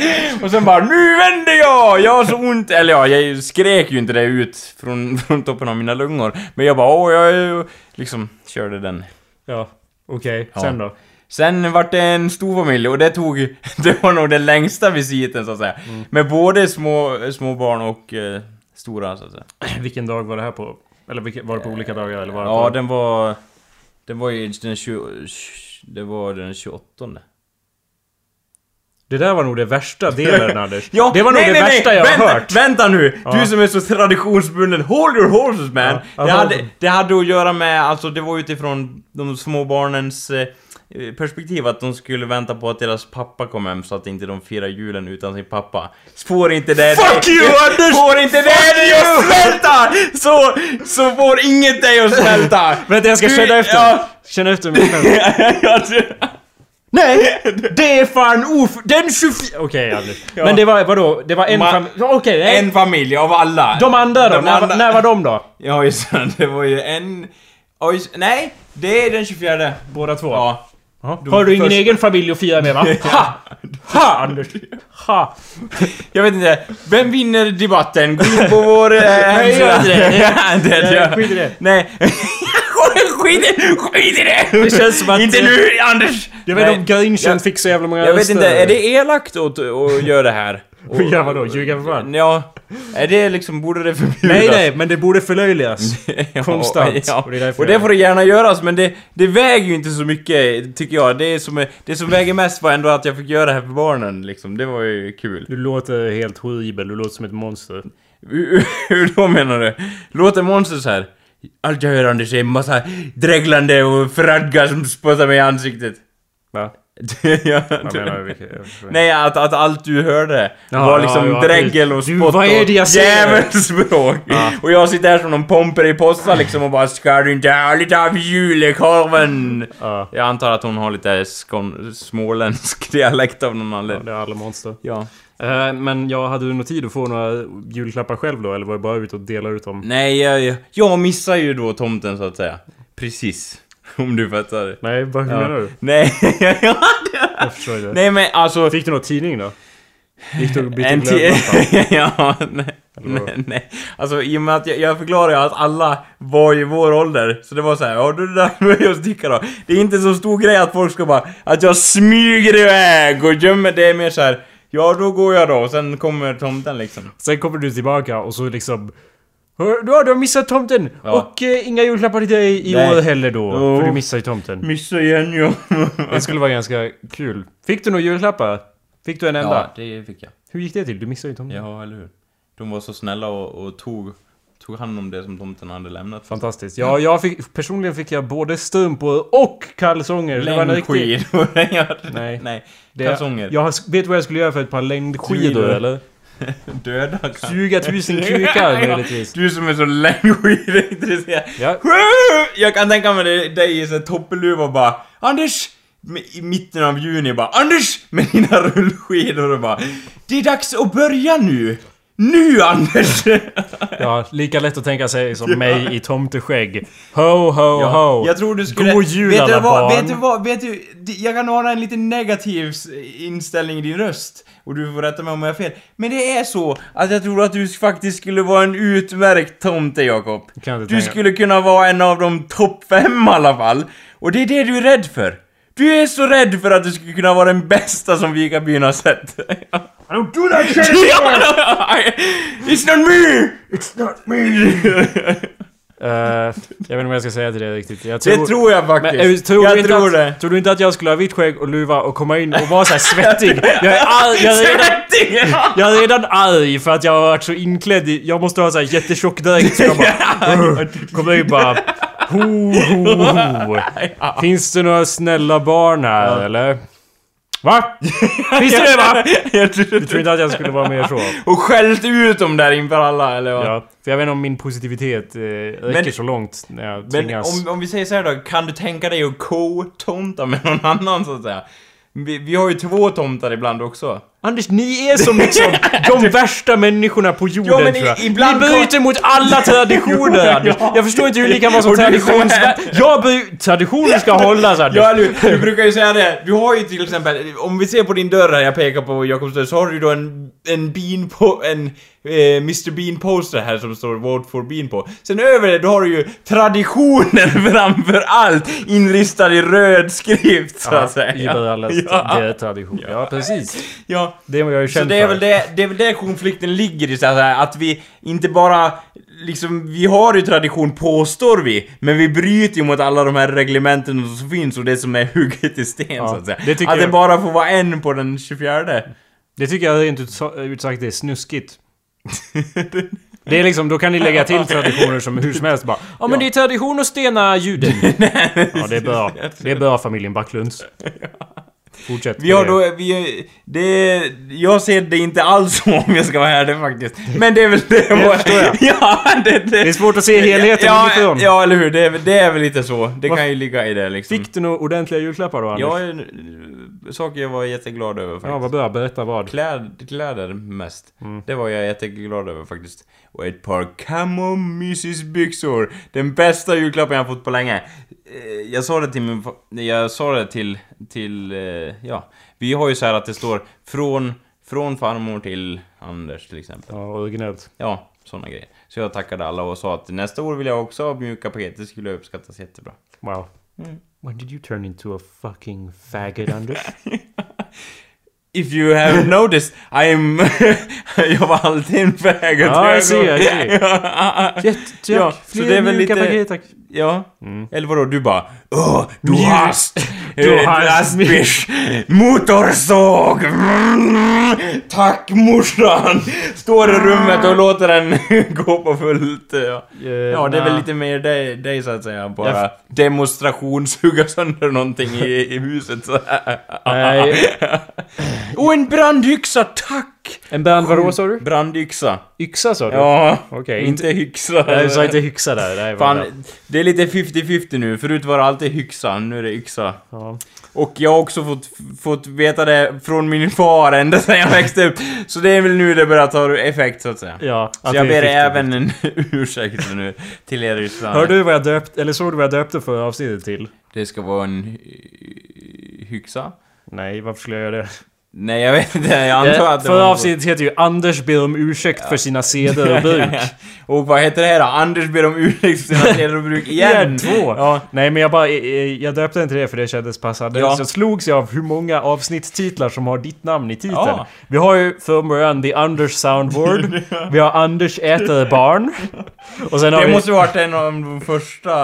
och sen bara 'Nu vänder jag! Jag har så ont!' Eller ja, jag skrek ju inte det ut från, från toppen av mina lungor. Men jag bara 'Åh, jag är ju-" Liksom, körde den. Ja, okej. Ja. Sen då? Sen vart det en stor familj och det tog... Det var nog den längsta visiten så att säga. Mm. Med både små, små barn och eh, stora så att säga. Vilken dag var det här på? Eller var det på olika dagar eller var det Ja, på... den var... Det var ju den 20... Det var den 28. Det där var nog det värsta delen Anders. Ja, det var nog nej, det nej, värsta jag vänta, har hört. Vänta nu! Ja. Du som är så traditionsbunden, hold your horses man! Ja, det, hade, det hade att göra med, alltså det var utifrån de små barnens eh, perspektiv att de skulle vänta på att deras pappa kom hem så att inte de firar julen utan sin pappa. Får inte det Fuck dig, you, Anders! Får inte det dig att svälta! Så, så får inget dig att svälta! Vänta, jag ska Du- känna efter. Ja. Känna efter mig själv. Nej! Det är fan of... Den 24... Okej Anders. Ja. Men det var, vadå? Det var en familj... Okej, nej. en familj av alla. De andra då? De när, andra- när var de då? Ja just det, det var ju en... Oj, nej! Det är den 24. Båda två? Ja. Jaha. Har du ingen först- egen familj att fira med va? Ha! Ha Anders! Ha! Jag vet inte, vem vinner debatten? Gå in på vår... Eh, Nej, gör inte det. skit i det. Nej. skit, i, skit i det! Det känns som att- Inte nu, Anders! Jag vet inte om Grinchen fick så jävla många Jag vet inte, är det elakt att, att göra det här? Och- Ja vadå? Ljuga för fan? Ja, är det liksom, borde det förbjudas? Nej nej, men det borde förlöjligas. Ja, Konstant. Ja. Och det Och det får det gärna göras, men det, det väger ju inte så mycket, tycker jag. Det, som, det som väger mest var ändå att jag fick göra det här för barnen, liksom. Det var ju kul. Du låter helt horribel, du låter som ett monster. Hur, då menar du? Låter monster så här? Allt jag hör Anders är en massa dreglande och fradga som spottar mig i ansiktet. Va? ja, menar du? Nej, att, att allt du hörde Ja, var ja, liksom ja, dregel och Du, spott vad är det jag säger? djävulsspråk. Ja. Och jag sitter här som någon pomper i possa liksom och bara Ska du inte ha lite av julekorven? Ja, Jag antar att hon har lite skån, småländsk dialekt av någon ja, anledning. det är alla monster. Ja. Eh, men jag hade du någon tid att få några julklappar själv då? Eller var jag bara ute och delade ut dem? Nej, jag, jag missar ju då tomten så att säga. Precis. Om du fattar. Nej, vad hur Ja. menar du? Nej, Jag förstår inte. nej men alltså... Fick du någon tidning då? Gick du och bytte glödlampa? ja, nej, nej, nej. Alltså i och med att jag, jag förklarar ju att alla var i vår ålder, så det var så här, ja det där med jag sticka då. Det är inte så stor grej att folk ska bara, att jag smyger iväg och gömmer, det är mer så här. Ja, då går jag då, och sen kommer tomten liksom. Sen kommer du tillbaka och så liksom... "Hör, Du har, du har missat tomten! Ja. Och eh, inga julklappar till dig i Nej. år heller då. Jo. För du missar ju tomten. Missa igen ja. Det skulle vara ganska kul. Fick du några julklappar? Fick du en enda? Ja, det fick jag. Hur gick det till? Du missade ju tomten. Ja, eller hur? De var så snälla och, och tog, tog hand om det som tomten hade lämnat. Fantastiskt. Ja, jag fick, personligen fick jag både strumpor och kalsonger. Det var en riktig... Längdskidor. Nej. Nej. Nej. Det- Kalsonger. Jag vet vad jag skulle göra för ett par längdskidor Skidor. eller? Döda kan. 20 000 kukar möjligtvis. Du som är så längdskidintresserad. Ja. Jag kan tänka mig dig- i sån toppluva och bara Anders! I mitten av juni bara Anders! Med dina rullskidor och bara Det är dags att börja nu! Nu Anders! Ja, lika lätt att tänka sig som mig i tomteskägg. Ho, ho, ho. jag tror du skulle... God jul vet du alla vad, barn. Vet du vad, vet du, jag kan ha en lite negativ inställning i din röst. Och du får rätta mig om jag har fel. Men det är så att jag tror att du faktiskt skulle vara en utmärkt tomte, Jakob. Du tänka. skulle kunna vara en av de topp fem i alla fall. Och det är det du är rädd för. Du är så rädd för att du skulle kunna vara den bästa som Vikabyn har sett. I don't do that shit! It's not me! It's not me! Eh, jag vet inte vad jag ska säga till det riktigt. Jag det tror jag faktiskt. Men, eh, tror, jag du tror att, det. tror du inte att jag skulle ha vitt skägg och luva och komma in och vara så här svettig? Jag är, arg, jag, är redan, Svettig! jag är redan arg för att jag har varit så inklädd i... Jag måste ha så här jättetjock dräkt så jag bara... kommer in bara... Ho, ho, ho. Finns det några snälla barn här eller? Va? Finns det det va? Jag tror Du tror inte att jag skulle vara mer så? Och skällt ut dem där inför alla, eller vad? Ja, för jag vet inte om min positivitet eh, räcker Men- så långt när jag Men tvingas... om, om vi säger så här då, kan du tänka dig att co-tomta med någon annan så att säga? Vi, vi har ju två tomtar ibland också. Anders, ni är som liksom de värsta människorna på jorden Ja, men tror jag. ibland ni bryter mot alla traditioner Anders. Ja. Jag förstår inte hur ni kan vara så Och du- traditionsvärd. Jag bry... Traditioner ska hållas Anders. Ja, du, du brukar ju säga det. Du har ju till exempel, om vi ser på din dörr här, jag pekar på Jakobs dörr, så har du då en, en Bean på, en eh, Mr Bean poster här som står Vote for Bean på. Sen över det, då har du ju traditioner framför allt inlistad i röd skrift så att säga. Liberales Ja. det är tradition. Ja, precis. Ja. Det är vad jag Så känd det är för. väl det, det är väl det konflikten ligger i så här, att vi inte bara liksom, vi har ju tradition påstår vi, men vi bryter ju mot alla de här reglementen som finns och det som är hugget i sten Ja, så att säga. det att jag- det bara får vara en på den 24. Det tycker jag ut, ut sagt är snuskigt. Det är liksom, då kan ni lägga till traditioner som hur som helst bara Ja men det är tradition att stena juden. Ja det är bra. Det är bra familjen Backlunds. Fortsätt. Vi har då, vi, det, jag ser det inte alls så om jag ska vara ärlig faktiskt. Men det är väl det Det förstår jag. Ja, det, det, Det är svårt att se helheten ja, inifrån. ja, eller hur. Det, är väl- det är väl lite så. Det Vad- kan ju ligga i det liksom. Fick du några ordentliga julklappar då Anders? Ja, saker jag var jätteglad över faktiskt. Ja vad bra, berätta vad. Kläd, kläder mest. Mm. Det var jag jätteglad över faktiskt. Och ett par camo byxor Den bästa julklappen jag fått på länge. Eh, Jag sa det till min Jag sa det till, till, eh, ja. Vi har ju så här att det står från, från farmor till Anders till exempel. Ja, originellt. Ja, såna grejer. Så jag tackade alla och sa att nästa år vill jag också ha mjuka paket. Det skulle uppskattas jättebra. Wow. Mm. When did you turn into a fucking faggot Anders? If you have noticed, I'm... jag var alltid en faggot. Ja, jag ser, jag ser. Ja. Så det är väl mjuka lite- paket tack. Ja. Mm. Eller vadå, du bara Åh, du Mjus. hast! Du eh, hast Lastbisch! Motorsåg! Mm, tack morsan! Står i rummet och låter den gå på fullt. Ja, ja det är väl lite mer dig, dig så att säga. Bara Jag- demonstrationshugga sönder någonting i, i huset så. Nej. Och en brandhyxa, tack! En band vadå sa du? Brandyxa. Yxa sa du? Ja, Okej, inte hyxa. Nej, du sa inte hyxa där. Nej, vad bra. Fan, det är lite 50-50 nu. Förut var det alltid hyxa, nu är det yxa. Ja. Och jag har också fått, fått veta det från min far ända sedan jag växte upp. Så det är väl nu det börjar ta effekt så att säga. Ja, Så att jag det är ber 50. även en ursäkt nu till er lyssnare. Hör du vad jag döpt, eller såg du vad jag döpte för avsnittet till? Det ska vara en hy- hyxa? Nej, varför skulle jag göra det? Nej, jag vet inte. Jag antar Eh, att det Förra var... avsnittet heter ju Anders ber om ursäkt för sina seder och bruk. och vad heter det här då? Anders ber om ursäkt för sina seder och bruk igen! Två! Ja. Nej men jag bara, eh, eh, jag döpte inte det för det kändes passande. Ja. Så jag slogs jag av hur många avsnittstitlar som har ditt namn i titeln. Ja. Vi har ju från början The Anders Soundboard, vi har Anders äter barn. Och sen har Det vi... måste varit en av de första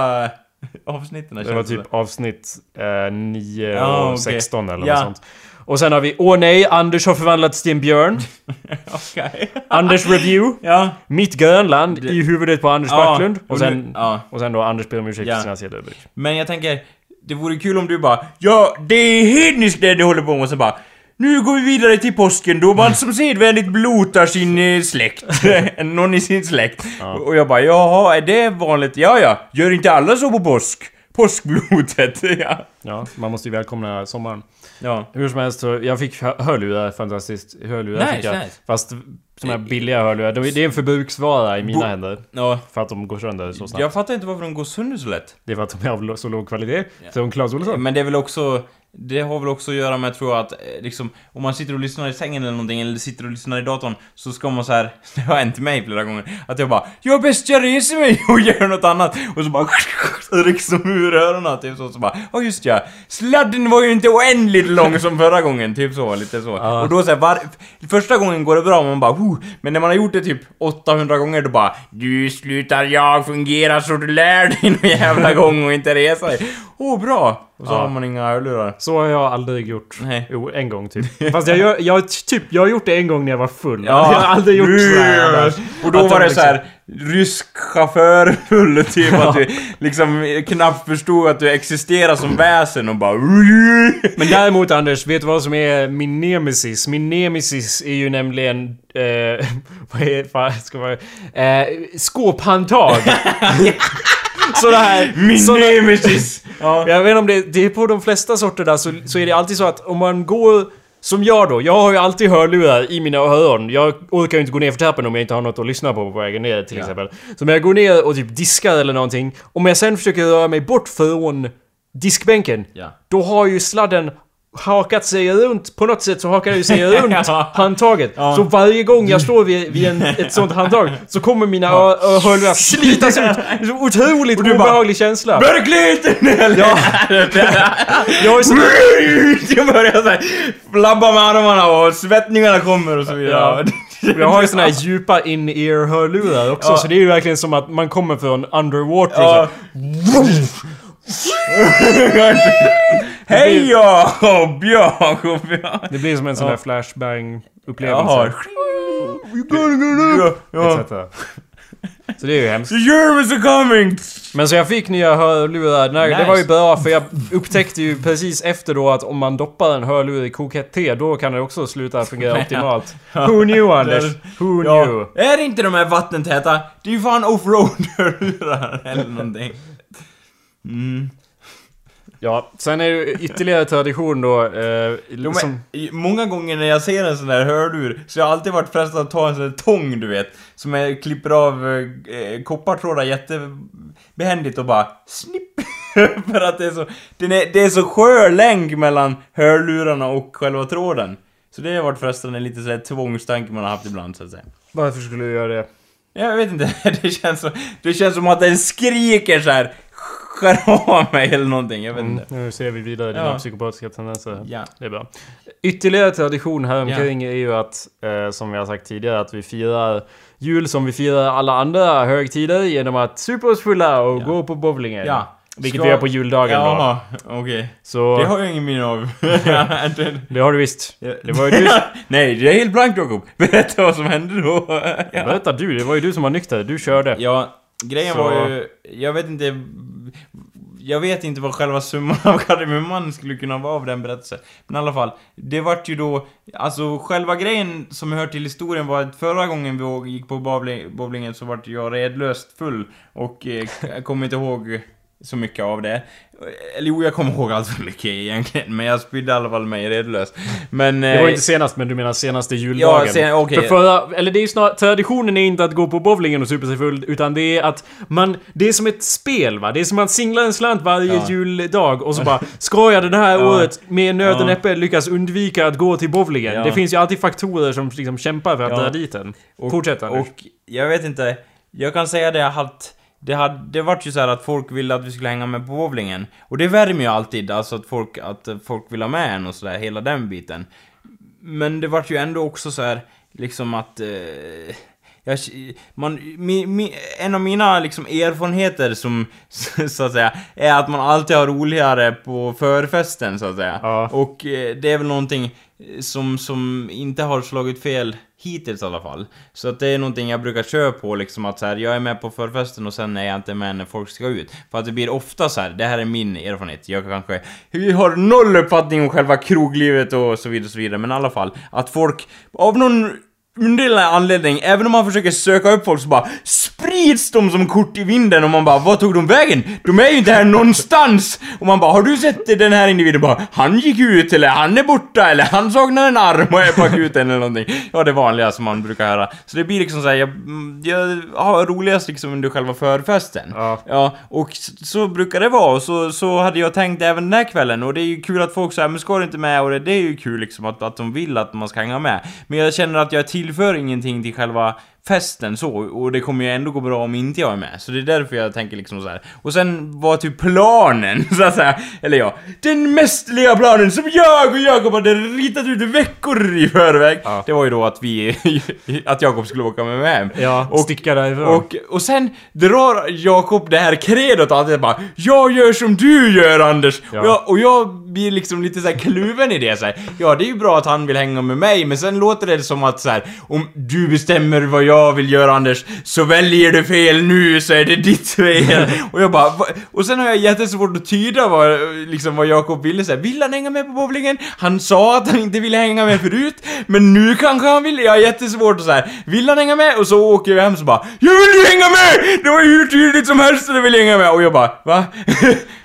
avsnitten. Det var typ avsnitt eh, 9 Ja, och okej. 16 eller Ja. något sånt. Och sen har vi Åh nej, Anders har förvandlats till en björn. Okej. Anders Review. Ja. Mitt Grönland i huvudet på Anders Ja, Backlund. Och sen, ja. och sen då Anders ber om ursäkt Ja. för sina seder och bruk. Men jag tänker, det vore kul om du bara Ja, det är hedniskt det du håller på med och så bara nu går vi vidare till påsken då man som sedvänligt blotar sin eh, släkt. Någon i sin släkt. Och jag bara, jaha, är det vanligt? Ja, ja. Gör inte alla så på påsk? Påskblotet, ja. Ja, man måste ju välkomna sommaren. Ja. Hur som helst, så jag fick hö- hörlurar, fantastiskt. Hörlurar Nice, fick jag. nice. Fast såna här billiga hörlurar. De- Det är en förbruksvara i mina Bo- händer. ja. För att de går sönder så snabbt. Jag fattar inte varför de går sönder så lätt. Det är för att de är av så låg kvalitet. Som Clas Ohlson. Men det är väl också... Det har väl också att göra med, tror jag, att eh, liksom... Om man sitter och lyssnar i sängen eller någonting, eller sitter och lyssnar i datorn, så ska man så här. Det har hänt mig flera gånger. Att jag bara Jag är bäst jag reser mig och gör något annat. Och så bara rycks de ur öronen, typ så. Så bara Ja just ja. Sladden var ju inte oändligt lång som förra gången, typ så, lite så. Ja. Och då så här, var, Första gången går det bra, man bara huh. Men när man har gjort det typ 800 gånger, då bara Du slutar jag fungera så du lär dig någon jävla gång och inte resa dig. Åh, oh, bra! Och så Ja. har man inga hörlurar. Så har jag aldrig gjort. Nej. Jo, en gång typ. Fast jag, gör, jag, typ, jag har gjort det en gång när jag var full. Ja. Jag har aldrig gjort annars. Och då Att var de det så här rysk chaufför full typ att du liksom knappt förstod att du existerar som väsen och bara Men däremot Anders, vet du vad som är min nemesis? Min nemesis är ju nämligen... Eh, vad är fan, ska man... Eh, skåphandtag. Sådana här... Min såna- nemesis! Ja. Jag vet inte om det, det är på de flesta sorter där så, så är det alltid så att om man går... Som jag då, jag har ju alltid hörlurar i mina öron. Jag orkar ju inte gå ner för trappen om jag inte har något att lyssna på på vägen ner till Ja. exempel. Så om jag går ner och typ diskar eller någonting, om jag sen försöker röra mig bort från diskbänken, Ja. då har ju sladden hakat sig runt, på något sätt så hakar det sig runt Ja. handtaget. Ja. Så varje gång jag står vid, vid en, ett sånt handtag så kommer mina hörlurar slitas ut. Så otroligt du bara, obehaglig känsla. Verkligheten! Ja. Jag har ju sån Jag börjar såhär flabba med armarna och svettningarna kommer och så vidare. Ja. Jag har ju såna här djupa in-ear hörlurar också, så det är ju verkligen som att man kommer från underwater Ja. så. Hej ja! Björn och Björn. Det blir som en sån där flashbang-upplevelse. Jaha. Ja. etc. Så det är ju hemskt. The Germans are coming! Men så jag fick nya hörlurar. Nej, Det Nice. var ju bra för jag upptäckte ju precis efter då att om man doppar en hörlur i kokhett te då kan det också sluta fungera optimalt. Who knew Anders? Who knew? Ja. Är inte de här vattentäta? Det är ju fan offroad-hörlurar eller någonting. Mm. Ja, sen är det ytterligare tradition då. Eh, De liksom, är, i- många gånger när jag ser en sån där hörlur så har jag alltid varit frestad att ta en sån där tång, du vet. Som jag klipper av eh, koppartrådar jättebehändigt och bara snipp. För att det är så, den är, det är så skör länk mellan hörlurarna och själva tråden. Så det har varit förresten en lite sån här tvångstanke man har haft ibland så att säga. varför skulle du göra det? Jag vet inte, det känns, så, det känns som att den skriker så här. Skär av mig eller någonting. Jag vet Mm, inte. nu ser vi vidare dina Ja. psykopatiska tendenser. Ja. Det är bra. Ytterligare tradition här omkring är ju att, eh, som vi har sagt tidigare, att vi firar jul som vi firar alla andra högtider genom att supa oss fulla och Ja. gå på bowlingen. Ja. Vilket Ska- vi gör på juldagen då. Jaha, okej. Så Det har jag ingen minne av. det, har du visst. Ja. Det var ju du Nej, det är helt blankt Jakob. Berätta vad som hände då. ja. Berätta du, det var ju du som var nykter. Du körde. ja, grejen Så- var ju... Jag vet inte... Jag vet inte vad själva summan av kardemumman skulle kunna vara av den berättelsen. Men i alla fall, det vart ju då... Alltså själva grejen som hör till historien var att förra gången vi gick på bowling, bowlingen så vart jag redlöst full och eh, kom kommer inte ihåg så mycket av det. Eller jo, jag kommer ihåg allt för mycket egentligen, men jag spydde i alla fall mig redlös. Men... Det var eh, inte senast, men du menar senaste juldagen. Ja, sen, okej. För förra, eller det är ju snarare, traditionen är inte att gå på bowlingen och supa sig full, utan det är att man, det är som ett spel va? Det är som att singla en slant varje Ja. juldag och så bara Ska jag det här Ja. året med nöd och näppe lyckas undvika att gå till bowlingen? Ja. Det finns ju alltid faktorer som liksom kämpar för att Ja. dra dit en. Och- Fortsätt Anders. Och jag vet inte, jag kan säga det att det, hade, det vart ju så här att folk ville att vi skulle hänga med på bowlingen. Och det värmer ju alltid, alltså att folk, att folk vill ha med en och sådär, hela den biten. Men det vart ju ändå också så här, liksom att... Eh, jag, man, mi, mi, en av mina liksom erfarenheter som, så att säga, är att man alltid har roligare på förfesten, så att säga. Ja. Och eh, det är väl någonting som, som inte har slagit fel hittills i alla fall. Så att det är någonting jag brukar köra på liksom att så här, jag är med på förfesten och sen är jag inte med när folk ska ut. För att det blir ofta så här, det här är min erfarenhet, jag kanske jag har noll uppfattning om själva kroglivet och så vidare och så vidare, men i alla fall att folk av någon underlig anledning, även om man försöker söka upp folk så bara sprids de som kort i vinden och man bara vad tog de vägen? De är ju inte här någonstans! Och man bara har du sett den här individen? Bara han gick ut eller han är borta eller han saknar en arm och är på akuten eller någonting. Ja det vanliga som man brukar höra. Så det blir liksom såhär, jag, jag har roligast liksom under själva förfesten. Ja. Ja, och s- så brukar det vara och så, så hade jag tänkt även den här kvällen och det är ju kul att folk säger men ska du inte med? Och det, det är ju kul liksom att, att de vill att man ska hänga med. Men jag känner att jag tillför ingenting till själva festen så, och det kommer ju ändå gå bra om inte jag är med. Så det är därför jag tänker liksom så här. Och sen var typ planen, så att säga, eller ja, den mästerliga planen som jag och Jakob hade ritat ut veckor i förväg. Ja. Det var ju då att vi, att Jakob skulle åka med mig hem. Ja, och, sticka därifrån. och, och sen drar Jakob det här kredot alltid bara Jag gör som du gör Anders! Ja. Och, jag, och jag blir liksom lite så här kluven i det så här. Ja det är ju bra att han vill hänga med mig men sen låter det som att så här, Om du bestämmer vad jag vill göra Anders Så väljer du fel nu så är det ditt fel! och jag bara "Va?" Och sen har jag jättesvårt att tyda vad, liksom, vad Jakob ville säga Vill han hänga med på bowlingen? Han sa att han inte ville hänga med förut Men nu kanske han vill, jag har jättesvårt att här. Vill han hänga med? Och så åker jag hem så bara Jag vill ju hänga med! Det var ju hur tydligt som helst att jag vill hänga med! Och jag bara Va?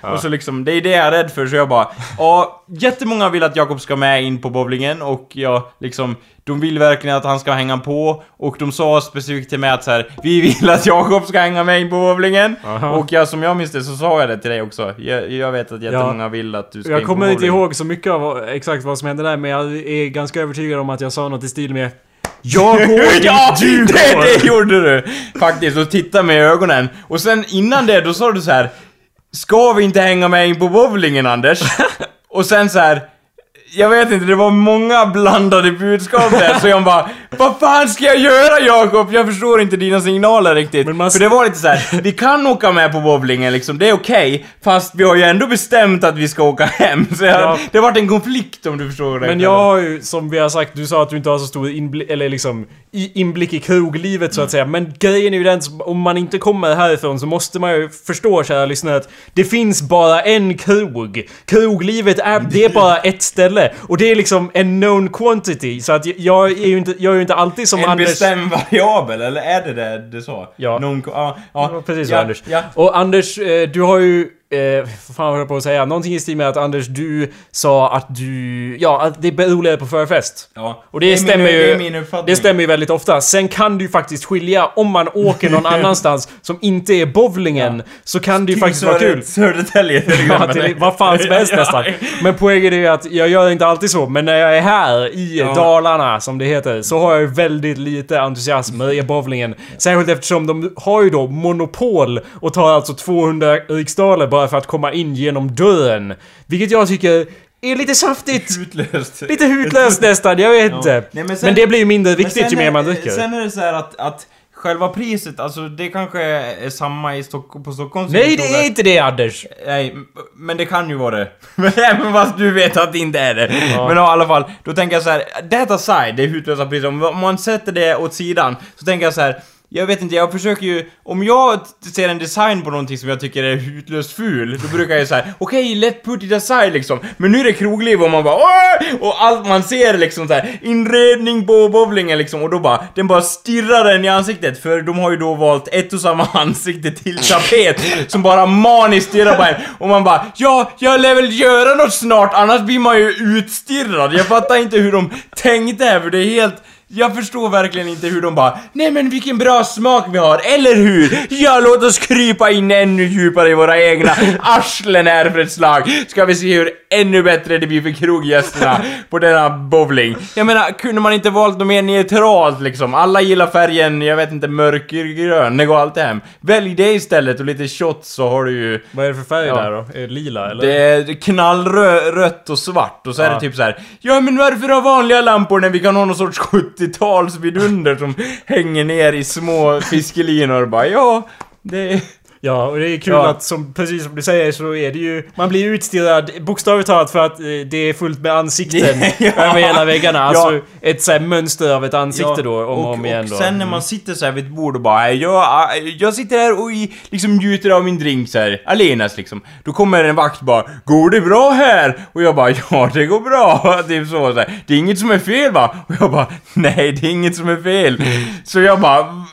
och så liksom, det är det jag är rädd för så jag bara Ja, jättemånga vill att Jakob ska med in på bowlingen och jag liksom de vill verkligen att han ska hänga på och de sa specifikt till mig att så här, Vi vill att Jakob ska hänga med in på bowlingen Aha. Och jag, som jag minns det så sa jag det till dig också Jag, jag vet att jättemånga vill att du ska Jag in på kommer inte ihåg så mycket av exakt vad som hände där, men jag är ganska övertygad om att jag sa något i stil med Jag går, ja, du det, det gjorde du! Faktiskt, och titta med ögonen. Och sen innan det, då sa du så här. Ska vi inte hänga med in på bowlingen, Anders? och sen så här. Jag vet inte, det var många blandade budskap där, så jag bara Vad fan ska jag göra Jakob? Jag förstår inte dina signaler riktigt. Men man- För det var lite så här. vi kan åka med på bowlingen liksom, det är okej. fast vi har ju ändå bestämt att vi ska åka hem. Så jag, Ja. det har varit en konflikt om du förstår det. Men jag har ju, som vi har sagt, du sa att du inte har så stor inblick, eller liksom i, inblick i kroglivet så att säga. Men grejen är ju den, om man inte kommer härifrån så måste man ju förstå, kära lyssnare, att det finns bara en krog. Kroglivet är, det är bara ett ställe. Och det är liksom en known quantity. Så att jag är ju inte, jag är ju inte alltid som en Anders... bestämd variabel, eller är det det du sa? Ja. Någon, ja, ja, Ja, precis ja, Anders. Ja. Och Anders, eh, du har ju... Eh, vad fan höll jag på att säga? Någonting i stil med att Anders, du sa att du... Ja, att det är roligare på förfest. ja. Och det, är stämmer min, ju... Det är min uppfattning. Det stämmer ju väldigt ofta. Sen kan du ju faktiskt skilja, om man åker någon annanstans som inte är bowlingen, så kan det ju faktiskt vara kul. Södertälje Ja, till vad fan som helst Ja. nästan. Men poängen är ju att jag gör inte alltid så, men när jag är här i Ja. Dalarna, som det heter, så har jag ju väldigt lite entusiasm med bowlingen. Särskilt eftersom de har ju då monopol och tar alltså 200 riksdaler bara bara för att komma in genom dörren. Vilket jag tycker är lite saftigt. Utlöst. Lite hutlöst nästan, jag vet inte. Nej, men men, det blir ju mindre viktigt ju mer man dricker. Sen är det så att, att själva priset, alltså det kanske är samma i Stock på Stockholms Nej, det är inte det Anders! Nej, men det kan ju vara det. Även fast du vet att det inte är det. Ja. Men i alla fall, då tänker jag så här, that aside, det hutlösa priset, om man sätter det åt sidan, så tänker jag så här. Jag vet inte, jag försöker ju... Om jag ser en design på någonting som jag tycker är hutlöst ful, då brukar jag säga okej, let put it aside liksom. Men nu är det krogliv och man bara Åh! Och allt man ser liksom så här inredning på bowlingen liksom, och då bara, den bara stirrar en i ansiktet, för de har ju då valt ett och samma ansikte till tapet, som bara maniskt stirrar på en. Och man bara, ja, jag lär väl göra något snart, annars blir man ju utstirrad. Jag fattar inte hur de tänkte här, för det är helt... Jag förstår verkligen inte hur de bara Nej men vilken bra smak vi har, eller hur? Ja, låt oss krypa in ännu djupare i våra egna arslen här för ett slag. Ska vi se hur ännu bättre blir för kroggästerna på denna bowling. Jag menar, kunde man inte valt något mer neutralt liksom? Alla gillar färgen, jag vet inte, mörkergrön, det går alltid hem. Välj det istället och lite shots så har du ju Vad är det för färg Ja. där då? Är det lila eller? det är knallrött och svart och så är Ja. det typ så här. Ja men varför ha vanliga lampor när vi kan ha någon sorts 70-tals vidunder som hänger ner i små fiskelinor bara ja, det... Ja, och det är kul Ja. att som, precis som du säger så är det ju... Man blir utstirrad bokstavligt talat för att eh, det är fullt med ansikten Ja. över hela väggarna. Alltså Ja. ett så här mönster av ett ansikte då, om och, om igen och då. sen när man sitter så här vid ett bord och bara jag, jag sitter här och i- liksom njuter av min drink så här, alenas liksom. Då kommer en vakt bara Går det bra här? Och jag bara ja det går bra. Typ så, så här, Det är inget som är fel va? Och jag bara nej det är inget som är fel. Så jag bara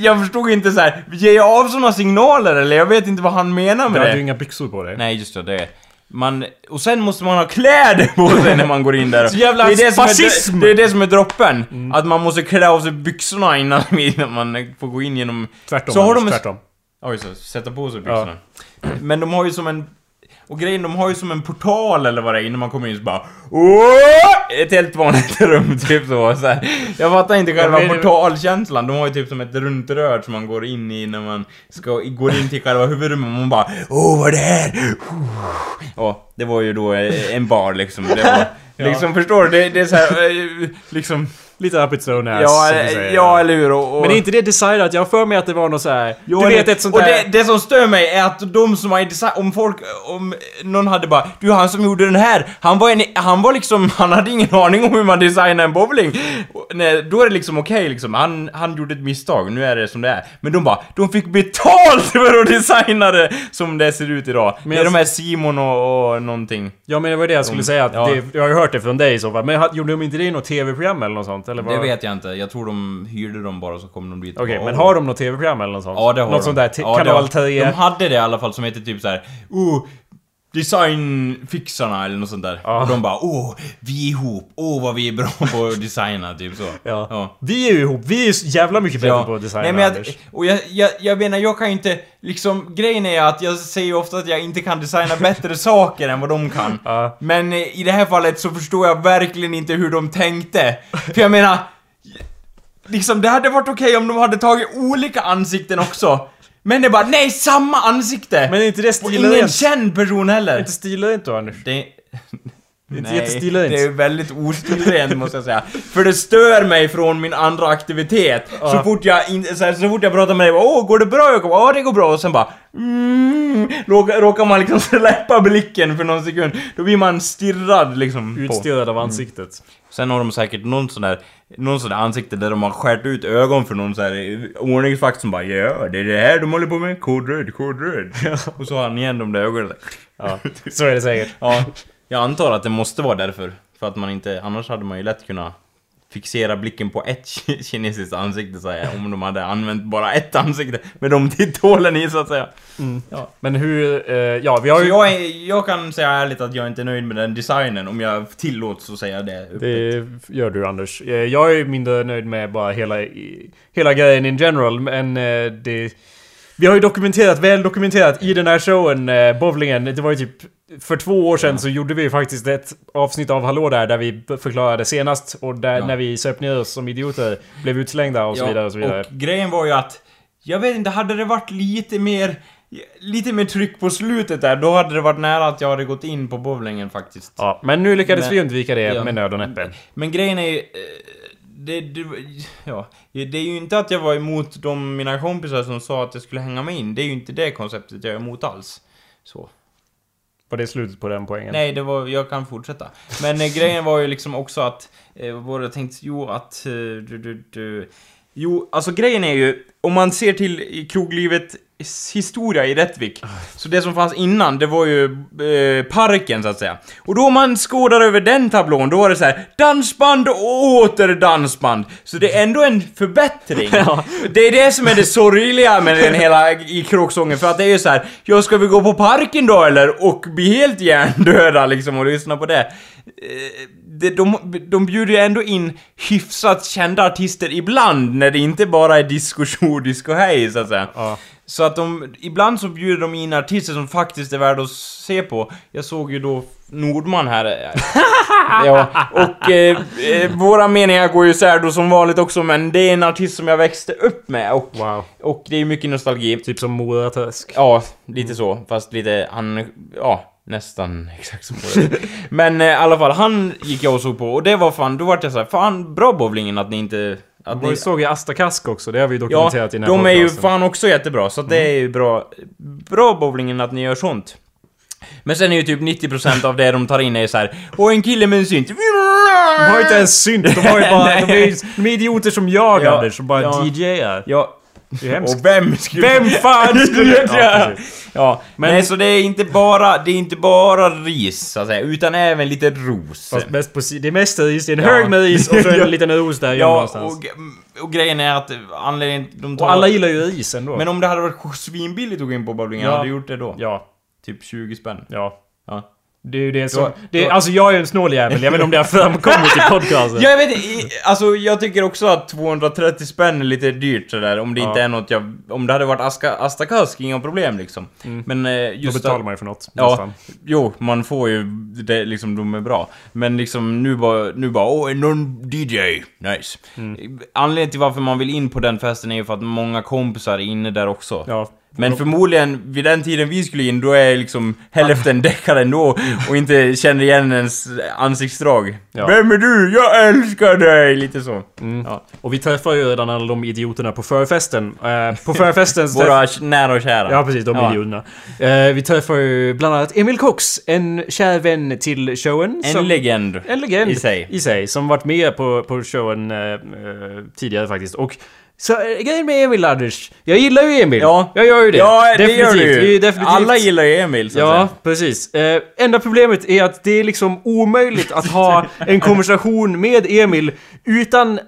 jag förstod inte så här. ger jag av såna signaler eller? Jag vet inte vad han menar Du med hade ju det. inga byxor på dig. Nej just det, det. Man, och sen måste man ha kläder på sig när man går in där. Så jävla det, är det, som fascism! är, det är det som är droppen. Att man måste klä av sig byxorna innan, innan man får gå in genom... Tvärtom, Så har de- tvärtom. Oj, så sätta på sig byxorna. Men de har ju som en... Och grejen, de har ju som en portal eller vad det är innan man kommer in så bara Åh! Ett helt vanligt rum, typ så. så här. Jag fattar inte själva Ja, portalkänslan. De har ju typ som ett runt rör som man går in i när man ska, går in till själva huvudrummet. Man bara Åh, vad är det här? Ja, det var ju då en bar liksom. Det var, Ja. Liksom, förstår du? Det, det är så här, eh, liksom... Lite up its own ass, Ja, du eh, ja, eller hur? Och, och, Men är inte det designat? Jag har för mig att det var något så här. Jo, du det- vet ett sånt och där... det, det som stör mig är att de som har design, om folk, om någon hade bara Du han som gjorde den här, han var en, han var liksom, han hade ingen aning om hur man designar en bowling. Och, nej, då är det liksom okej liksom, han, han gjorde ett misstag, nu är det som det är. Men de bara, de fick betalt för att designa det som det ser ut idag. Men det är jag- de här Simon och, och någonting. Ja men det var det jag skulle De- säga att ja. det, jag har ju hört det från dig i så fall. Men gjorde de inte det i något TV-program eller något sånt? Eller vad? Det vet jag inte, jag tror de hyrde dem bara så kom de dit Okej, bara, men har de något TV-program eller något sånt? Ja, det har Något de. sånt där, Ja, kanal har- 10? De hade det i alla fall som heter typ så här. Oh, designfixarna eller något sånt där. Ja. Och de bara åh, vi är ihop, åh vad vi är bra på att designa, typ så. Ja. ja. Vi är ju ihop, vi är så jävla mycket bättre på att designa Nej, men jag, Anders. och jag, jag, jag menar, jag kan ju inte, liksom, grejen är att jag säger ofta att jag inte kan designa bättre saker än vad de kan. Ja. Men eh, i det här fallet så förstår jag verkligen inte hur de tänkte. För jag menar, liksom det hade varit okej om de hade tagit olika ansikten också. Men det är bara, nej, samma ansikte! Men är inte det och ingen stilrent? känd person heller. Inte stilrent då Anders? Det... Det är inte jättestilrent. det är väldigt ostilrent måste jag säga. För det stör mig från min andra aktivitet. Så Ja. fort jag, in, så, här, så fort jag pratar med dig, bara, åh går det bra Jakob? Ja det går bra. Och sen bara mm, råkar, råkar man liksom släppa blicken för någon sekund. Då blir man stirrad liksom på. Utstirrad av ansiktet. Sen har de säkert någon sån där, någon sån där ansikte där de har skärt ut ögon för någon sån där ordningsvakt som bara ja, det är det här de håller på med, kod röd, kod röd. Och så har han igen de där ögonen. Ja, så är det säkert. Ja, jag antar att det måste vara därför. För att man inte, annars hade man ju lätt kunnat fixera blicken på ett ki- kinesiskt ansikte så här, om de hade använt bara ett ansikte med de titthålen i så att säga. Ja. Men hur... Eh, ja, vi har ju... jag, är, jag kan säga ärligt att jag inte är nöjd med den designen om jag tillåts att säga det öppet. Det gör du Anders. Eh, Jag är mindre nöjd med bara hela, hela grejen in general, men eh, det... Vi har ju dokumenterat, väl dokumenterat i den här showen, eh, bowlingen. Det var ju typ... För två år sedan så gjorde vi faktiskt ett avsnitt av Hallå där, där vi förklarade senast. Och där Ja. när vi söp ner oss som idioter, blev utslängda och så Ja, vidare och så vidare. Och grejen var ju att, jag vet inte, hade det varit lite mer lite mer tryck på slutet där, då hade det varit nära att jag hade gått in på bowlingen faktiskt. Ja, men nu lyckades Men- vi undvika det Ja. med nöd och näppe. Men grejen är ju... Det, det, ja, det är ju inte att jag var emot de mina kompisar som sa att jag skulle hänga mig in. Det är ju inte det konceptet jag är emot alls. Så. Var det slutet på den poängen? Nej, det var, jag kan fortsätta. Men eh, grejen var ju liksom också att, eh, vad jag tänkte, jo att, eh, du, du, du, jo, alltså grejen är ju, om man ser till kroglivet historia i Rättvik, så det som fanns innan, det var ju eh, parken så att säga. Och då om man skådar över den tablån, då var det så här dansband och åter dansband. Så det är ändå en förbättring. Det är det som är det sorgliga med den hela i kråksången, för att det är ju så här, ja ska vi gå på parken då eller? Och bli helt hjärndöda liksom och lyssna på det. Eh, det de, de bjuder ju ändå in hyfsat kända artister ibland, när det inte bara är disco tjo, disco hej så att säga. Ja. Så att de, ibland så bjuder de in artister som faktiskt är värda att se på. Jag såg ju då Nordman här. ja, och eh, eh, våra meningar går ju isär då som vanligt också, men det är en artist som jag växte upp med och, Wow. och det är mycket nostalgi. Typ som Mora Törsk. Ja, lite så, fast lite, han, ja, nästan exakt som det. Men eh, i alla fall, han gick jag och såg på och det var fan, då vart jag såhär, fan bra bowlingen att ni inte... Att Vi ni, såg ju Asta Kask också, det har vi Ja, dokumenterat i den här de är ju fan också jättebra, så att det är ju bra, bra bowlingen att ni gör sånt. Men sen är ju typ 90% av det de tar in är så här. Och en kille med en synt. De har ju inte ens synt, de har ju bara... De, är, de är idioter som jag, Ja, Anders, som bara ja. DJar. Ja, Det är hemskt. och vem skulle... Vem fan skulle... Ja, Ja, ja, Men- nej så det är inte bara, det är inte bara ris så att säga, utan även lite ros. Fast mest på, det är mest is, det är en Ja. hög med is och så Ja. en liten ros där Ja, någonstans. och, och grejen är att anledningen... De tar, Och alla gillar ju is ändå. Men om det hade varit svinbilligt att gå in på bowlingen, Ja. hade du gjort det då? Ja, Typ 20 spänn. ja. Ja. Det är ju det som... Då- det då- alltså jag är en snål jävel, jag vet inte om det har framkommit i podcasten. Ja, jag vet alltså jag tycker också att 230 spänn är lite dyrt sådär, om det Ja. inte är något jag... Om det hade varit Aska, Astakask, inga problem liksom. Men eh, Då just betalar att, man ju för något. Ja, nästan. jo, man får ju det liksom, de är bra. Men liksom nu bara, nu bara, åh, någon DJ, nice. Mm. Anledningen till varför man vill in på den festen är ju för att många kompisar är inne där också. Ja. Men förmodligen, vid den tiden vi skulle in, då är liksom hälften deckare ändå och inte känner igen ens ansiktsdrag. Ja. Vem är du? Jag älskar dig! Lite så. Ja. Och vi träffar ju redan alla de idioterna på förfesten. Eh, på förfesten Våra nära och kära. Ja precis, de Ja. idioterna. Eh, vi träffar ju bland annat Emil Cox, en kär vän till showen. En som- legend. En legend. I sig. I sig. Som varit med på, på showen eh, eh, tidigare faktiskt. Och så eh, grejen med Emil Anders. Jag gillar ju Emil. Ja. Jag gör ju det. Ja, det gör du ju. definitivt. Alla gillar ju Emil, så att Ja, säga. precis. Eh, enda problemet är att det är liksom omöjligt att ha en konversation med Emil utan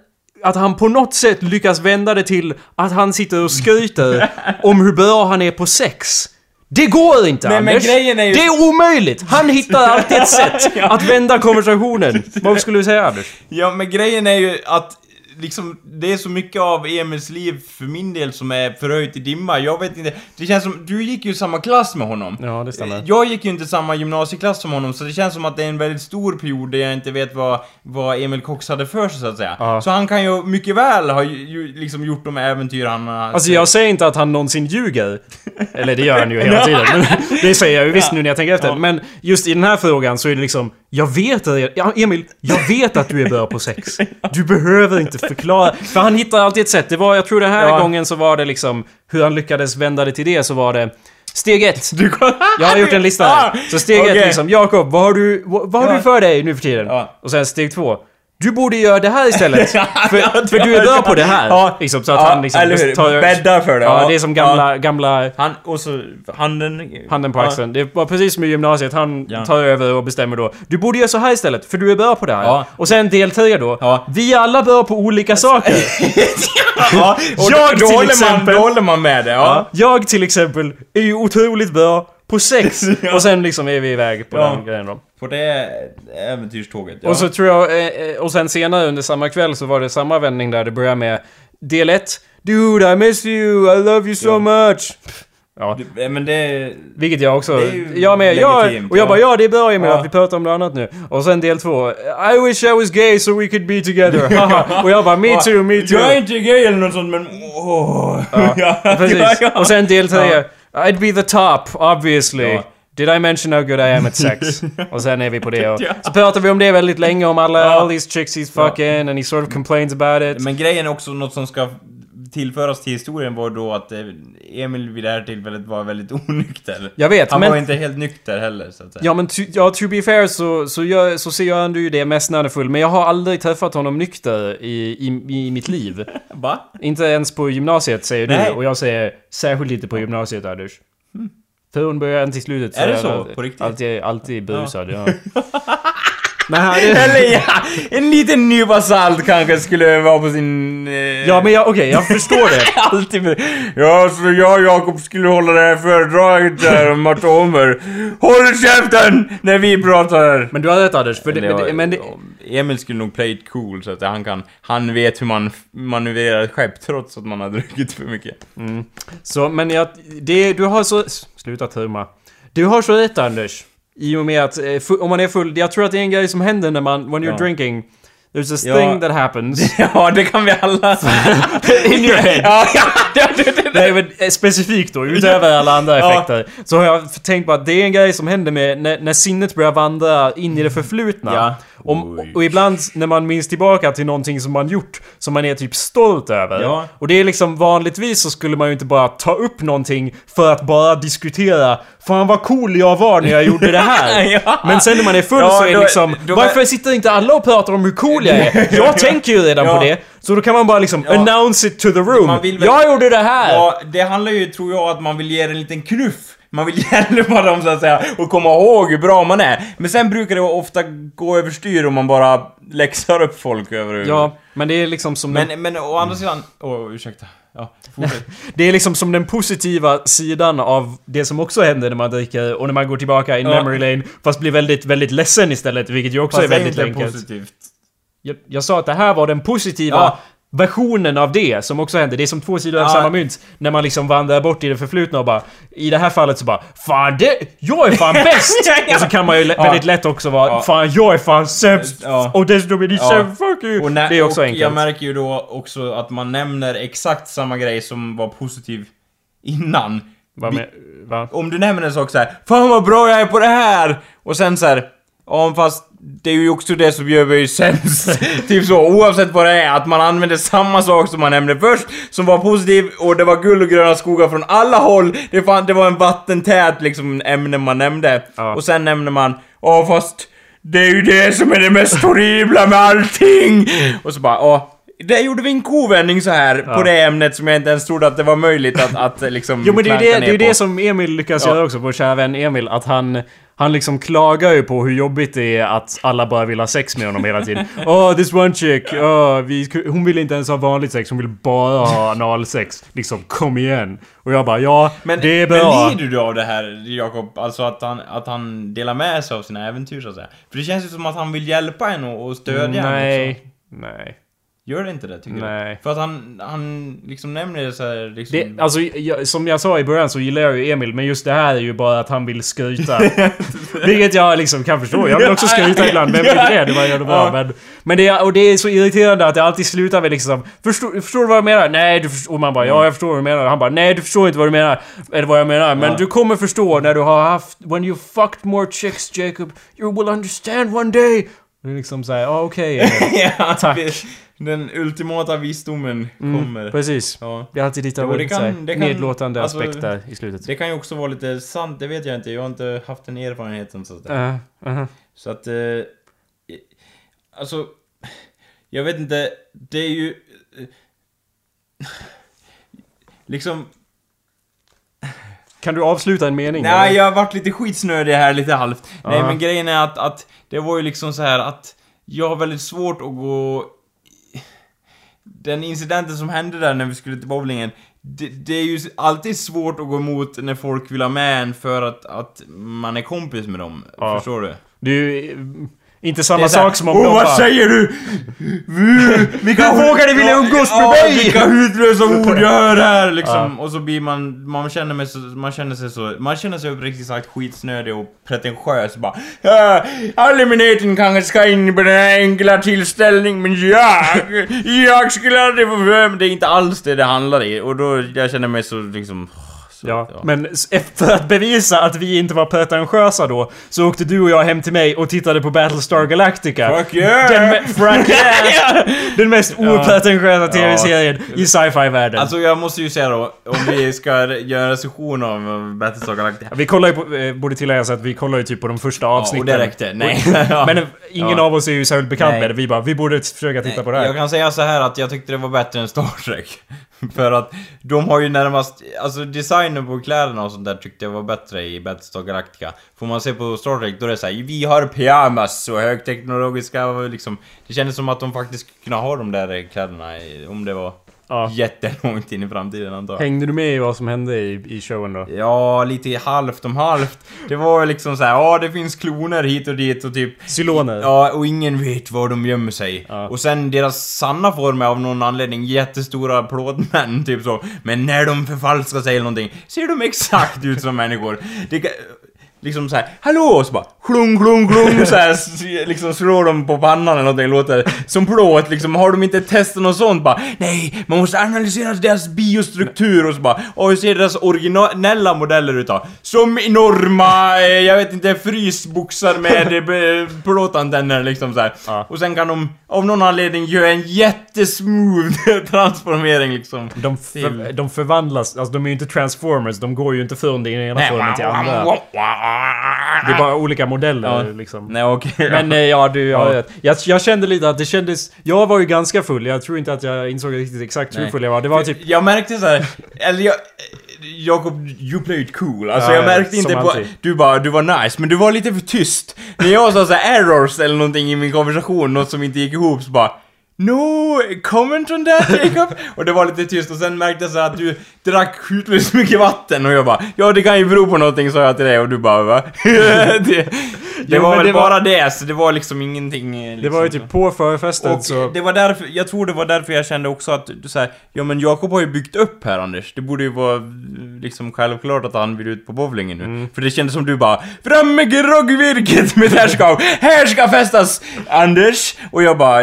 att han på något sätt lyckas vända det till att han sitter och skryter om hur bra han är på sex. Det går inte Nej, men Anders! grejen är ju- Det är omöjligt! Han hittar alltid ett sätt att vända konversationen. Vad skulle du säga Anders? Ja, men grejen är ju att liksom, det är så mycket av Emils liv för min del som är förhöjt i dimma. Jag vet inte, det känns som, du gick ju samma klass med honom. Ja, det stämmer. Jag gick ju inte samma gymnasieklass som honom, så det känns som att det är en väldigt stor period där jag inte vet vad, vad Emil Cox hade för sig, så att säga. Ja. Så han kan ju mycket väl ha ju, liksom gjort de äventyr han. Alltså jag säger inte att han någonsin ljuger. Eller det gör han ju hela tiden. Men det säger jag ju visst nu när jag tänker efter. Ja. Men just i den här frågan så är det liksom... Jag vet att... Ja, Emil, jag vet att du är bra på sex. Du behöver inte förklara. För han hittar alltid ett sätt. Det var, jag tror den här Ja. gången så var det liksom... Hur han lyckades vända det till det så var det... Steg ett. Jag har gjort en lista här. Så steg Okej. ett liksom, Jakob, vad har du, vad, vad har Ja. du för dig nu för tiden? Ja. Och sen steg två. Du borde göra det här istället. För, Ja, för du är bra på det här. Ja. Liksom, så att Ja, han liksom eller hur? tar- Bäddar för det. Ja, Ja. det är som gamla, gamla Han, och så handen... handen på axeln. Det var precis som i gymnasiet. Han Ja. tar över och bestämmer då. Du borde göra så här istället, för du är bra på det här. Ja. Och sen del tre då. Ja. Vi är alla bra på olika saker. Ja, och Jag då, till då, håller exempel- man, då håller man med det, ja. Ja. Jag till exempel är ju otroligt bra på sex. Ja. Och sen liksom är vi iväg på Ja. den grejen då. På det äventyrståget, ja. Och så tror jag, eh, eh, och sen senare under samma kväll så var det samma vändning där det började med del 1. Dude I miss you, I love you so Ja. much. Ja, Det- Men det... vilket jag också... Jag med, ja, legitimt, och jag ja. bara ja det är bra Emil Ja. att vi pratar om något annat nu. Och sen del 2. I wish I was gay so we could be together. Haha. och jag bara me too, me too. Jag är inte gay eller något sånt men... Åh. Ja, precis. Och sen del 3. I'd be the top, obviously. Ja. Did I mention how good I am at sex? och sen är vi på det och så pratar vi om det väldigt länge om alla, all these chicks he's fucking and he sort of complains about it. Men grejen är också något som ska tillföras till historien var då att eh, Emil vid det här tillfället var väldigt onykter. Jag vet, Han men... var inte helt nykter heller, så att säga. Ja men to, ja, to be fair så, så, gör, så ser jag ju det mest när han är full. Men jag har aldrig träffat honom nykter i, i, i mitt liv. Va? Inte ens på gymnasiet säger du Nej. och jag säger särskilt inte på gymnasiet Anders. Från början till slutet Är det jag så? alltid- På riktigt? Alltid, alltid berusad, ja. Men han, Eller ja, en liten nypa salt kanske skulle vara på sin... Eh, ja men jag, okej, jag förstår det. Alltid med, Ja, så jag och Jakob skulle hålla det här föredraget där om atomer. Håll käften när vi pratar! Men du har rätt Anders, för det, men, det, men det, Emil skulle nog play it cool så att han kan... Han vet hur man manövrerar ett skepp trots att man har druckit för mycket. Så, men jag, det, du har så... Sluta trumma. Du har så rätt Anders. I och med att eh, om man är full, jag tror att det är en grej som händer när man, when you're Ja. drinking. There's this Ja. thing that happens. Ja, det kan vi alla... In your head. ja, ja, det, det, det, Nej men eh, specifikt då, utöver alla andra Ja. effekter. Så har jag tänkt på att det är en grej som händer med när, när sinnet börjar vandra in i det förflutna. Ja. Om, och ibland när man minns tillbaka till någonting som man gjort, som man är typ stolt över. Ja. Och det är liksom vanligtvis så skulle man ju inte bara ta upp någonting för att bara diskutera Fan vad cool jag var när jag gjorde det här. Ja. Men sen när man är full Ja, så är det då- liksom då- Varför sitter inte alla och pratar om hur cool jag är? Jag tänker ju redan på det. Så då kan man bara liksom Ja. announce it to the room. Väl- Jag gjorde det här! Ja, det handlar ju, tror jag, att man vill ge en liten knuff. Man vill hjälpa dem så att säga och komma ihåg hur bra man är. Men sen brukar det ofta gå överstyr om man bara läxar upp folk över. Ja, men det är liksom som den, Men, men å andra sidan... Åh, ursäkta. Ja. Det är liksom som den positiva sidan av det som också händer när man dricker och när man går tillbaka in Ja. memory lane fast blir väldigt, väldigt ledsen istället, vilket ju också Fast är det är väldigt enkelt. positivt. Jag, jag sa att det här var den positiva Ja. Versionen av det som också hände. Det är som två sidor av Ja. samma mynt. När man liksom vandrar bort i det förflutna och bara... I det här fallet så bara Fan det... Jag är fan bäst! Och så kan man ju Ja. väldigt lätt också vara Ja. Fan jag är fan sämst! Och dessutom är ni sämst, fuck you! När, det är också och enkelt. jag märker ju då också att man nämner exakt samma grej som var positiv innan. Med, om du nämner en sak så här, Fan vad bra jag är på det här! Och sen så här, Ja fast det är ju också det som gör mig sämst. typ så, oavsett vad det är. Att man använder samma sak som man nämnde först, som var positiv, och det var guld och gröna skogar från alla håll. Det, fan, det var en vattentät liksom ämne man nämnde. Ja. Och sen nämner man, ja fast det är ju det som är det mest horribla med allting! Och så bara, ja. Där gjorde vi en kovändning så här Ja. på det ämnet som jag inte ens trodde att det var möjligt att, att liksom Jo men det är ju det, det, är det som Emil lyckas Ja. göra också, vår kära vän Emil. Att han, han liksom klagar ju på hur jobbigt det är att alla bara vill ha sex med honom hela tiden. Åh, oh, this one chick, oh, vi, hon vill inte ens ha vanligt sex, hon vill bara ha analsex. Liksom, kom igen. Och jag bara, ja, Men, det är bra. men lider du av det här, Jakob? Alltså att han, att han delar med sig av sina äventyr, så att säga? För det känns ju som att han vill hjälpa en och, och stödja en också. Nej, nej. Gör det inte det, tycker Nej. du? För att han, han liksom nämner det så här, liksom... Det, alltså, jag, som jag sa i början så gillar jag ju Emil, men just det här är ju bara att han vill skryta. Vilket jag liksom kan förstå. Jag vill också skryta ibland, vem vill det? Det var jävla bra. Ja. Men, men det, är- och det är så irriterande att det alltid slutar med liksom... Förstår, förstår du vad jag menar? Nej, du förstår... Och man bara ja, jag förstår vad du menar. Och han bara nej, du förstår inte vad du menar. Eller vad jag menar. Men Ja. du kommer förstå när du har haft... When you fucked more chicks, Jacob, you will understand one day. Det är liksom såhär, ja okej Emil. ja, Tack. Den ultimata visdomen kommer. Mm, precis. Ja. Det är alltid lite av det kan- det nedlåtande alltså- aspekt där i slutet. Det kan ju också vara lite sant, det vet jag inte. Jag har inte haft den erfarenheten, så att säga. Uh, uh-huh. Så att... Eh, alltså... Jag vet inte, det är ju... Eh, liksom... Kan du avsluta en mening? Nej, eller? jag har varit lite skitsnödig här lite halvt. Nej, Ja. men grejen är att, att det var ju liksom så här att jag har väldigt svårt att gå... Den incidenten som hände där när vi skulle till bowlingen, det, det är ju alltid svårt att gå emot när folk vill ha med en för att, att man är kompis med dem. Ja. Förstår du? Det är ju inte samma sak som om Åh, de vad bara- säger du? Vilka vågade vilja umgås med ja, mig? Vilka hutlösa ord jag hör här liksom. Och så blir man, man känner, så, man känner sig så, man känner sig uppriktigt sagt skitsnödig och pretentiös bara ja, Eliminaten kanske ska in på den här enkla tillställningen men jag, jag skulle aldrig få för mig. Det är inte alls det det handlar i och då, jag känner mig så liksom Så, Ja, men s- för att bevisa att vi inte var pretentiösa då Så åkte du och jag hem till mig och tittade på Battlestar Galactica Fuck yeah! Den, fuck yeah! Den mest opretentiösa tv-serien i sci-fi-världen Alltså jag måste ju säga då, om vi ska göra en recension av eh, Battlestar Galactica. Vi kollar ju på, eh, borde tilläggas att vi kollar ju typ på de första Ja, och avsnitten det räckte. Nej. Men eh, ingen Ja. av oss är ju särskilt bekant Nej. med det. Vi bara, vi borde försöka titta på det här. Jag kan säga så här att jag tyckte det var bättre än Star Trek. För att de har ju närmast, alltså designen på kläderna och sånt där tyckte jag var bättre i Battlestar Galactica. Får man se på Star Trek då är det såhär, vi har pyjamas och högteknologiska och liksom. Det kändes som att de faktiskt skulle kunna ha de där kläderna om det var Ja. jättelångt in i framtiden antar jag. Hängde du med i vad som hände i, i showen då? Ja, lite halvt om halvt. Det var liksom så här, ja det finns kloner hit och dit och typ Cyloner? Ja, och ingen vet var de gömmer sig. Ja. Och sen deras sanna form är av någon anledning jättestora plåtmän, typ så. Men när de förfalskar sig eller någonting, ser de exakt ut som människor. Det liksom så här, hallå! Och så bara klung, klung, klung så här, liksom slår de på pannan eller någonting, låter som plåt liksom. Har de inte testat något sånt bara, nej, man måste analysera deras biostruktur och så bara, och hur ser deras originella modeller ut då? Som enorma, eh, jag vet inte, frysboxar med eh, plåtantenner liksom så här. Ja. Och sen kan de av någon anledning göra en jättesmooth transformering liksom. De, för, de förvandlas, alltså de är ju inte transformers, de går ju inte från den ena formen till andra. Det är bara olika modeller Ja. liksom. Nej okej. Men eh, ja, du, jag, Ja. vet. jag, jag kände lite att det kändes... Jag var ju ganska full, jag tror inte att jag insåg riktigt exakt hur Nej. full jag var. Det var typ... Jag märkte så här, eller jag... Jakob, you played cool. Alltså Ja, jag ja, märkte inte på... alltid. Du bara, du var nice, men du var lite för tyst. När jag sa så här errors eller någonting i min konversation, något som inte gick ihop, så bara... No comment on that Jacob! och det var lite tyst och sen märkte jag så att du drack skjutlöst mycket vatten och jag bara Ja det kan ju bero på någonting sa jag till dig och du bara va? det det Jo, var väl det var- bara det så det var liksom ingenting eh, Det liksom, var ju så. typ på förfesten Och så... det var därför, jag tror det var därför jag kände också att du säger ja men Jakob har ju byggt upp här Anders. Det borde ju vara eh, liksom självklart att han vill ut på bowlingen nu. Mm. För det kändes som du bara Fram med groggvirket med härskav! Här ska festas Anders! Och jag bara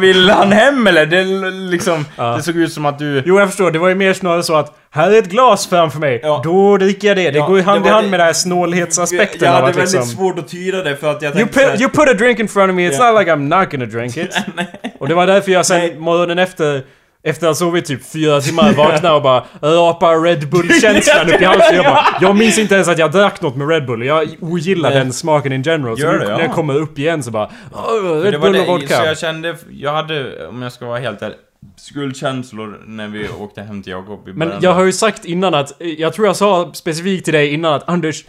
vill han hem eller? Det liksom, Ja. det såg ut som att du... Jo, jag förstår. Det var ju mer snarare så att här är ett glas framför mig. Ja. Då dricker jag det. Det Ja, går ju hand i hand med den här snålhetsaspekten jag hade att väldigt liksom... svårt att tyda det för att jag You tänkte så put, you put a drink in front of me, it's Ja. not like I'm not gonna drink it. och det var därför jag sen morgonen efter efter att ha sovit typ fyra timmar vaknade och bara rapar Red Bull-känslan upp i halsen. Jag, bara, jag minns inte ens att jag drack något med Red Bull. Jag ogillar den smaken in general. Så Gör nu det, ja. när jag kommer upp igen så bara... "Åh, För Red det var Bull och vodka. så jag kände, jag hade, om jag ska vara helt ärlig, skuldkänslor när vi åkte hem till Jakob i Men jag har ju sagt innan att, jag tror jag sa specifikt till dig innan att Anders,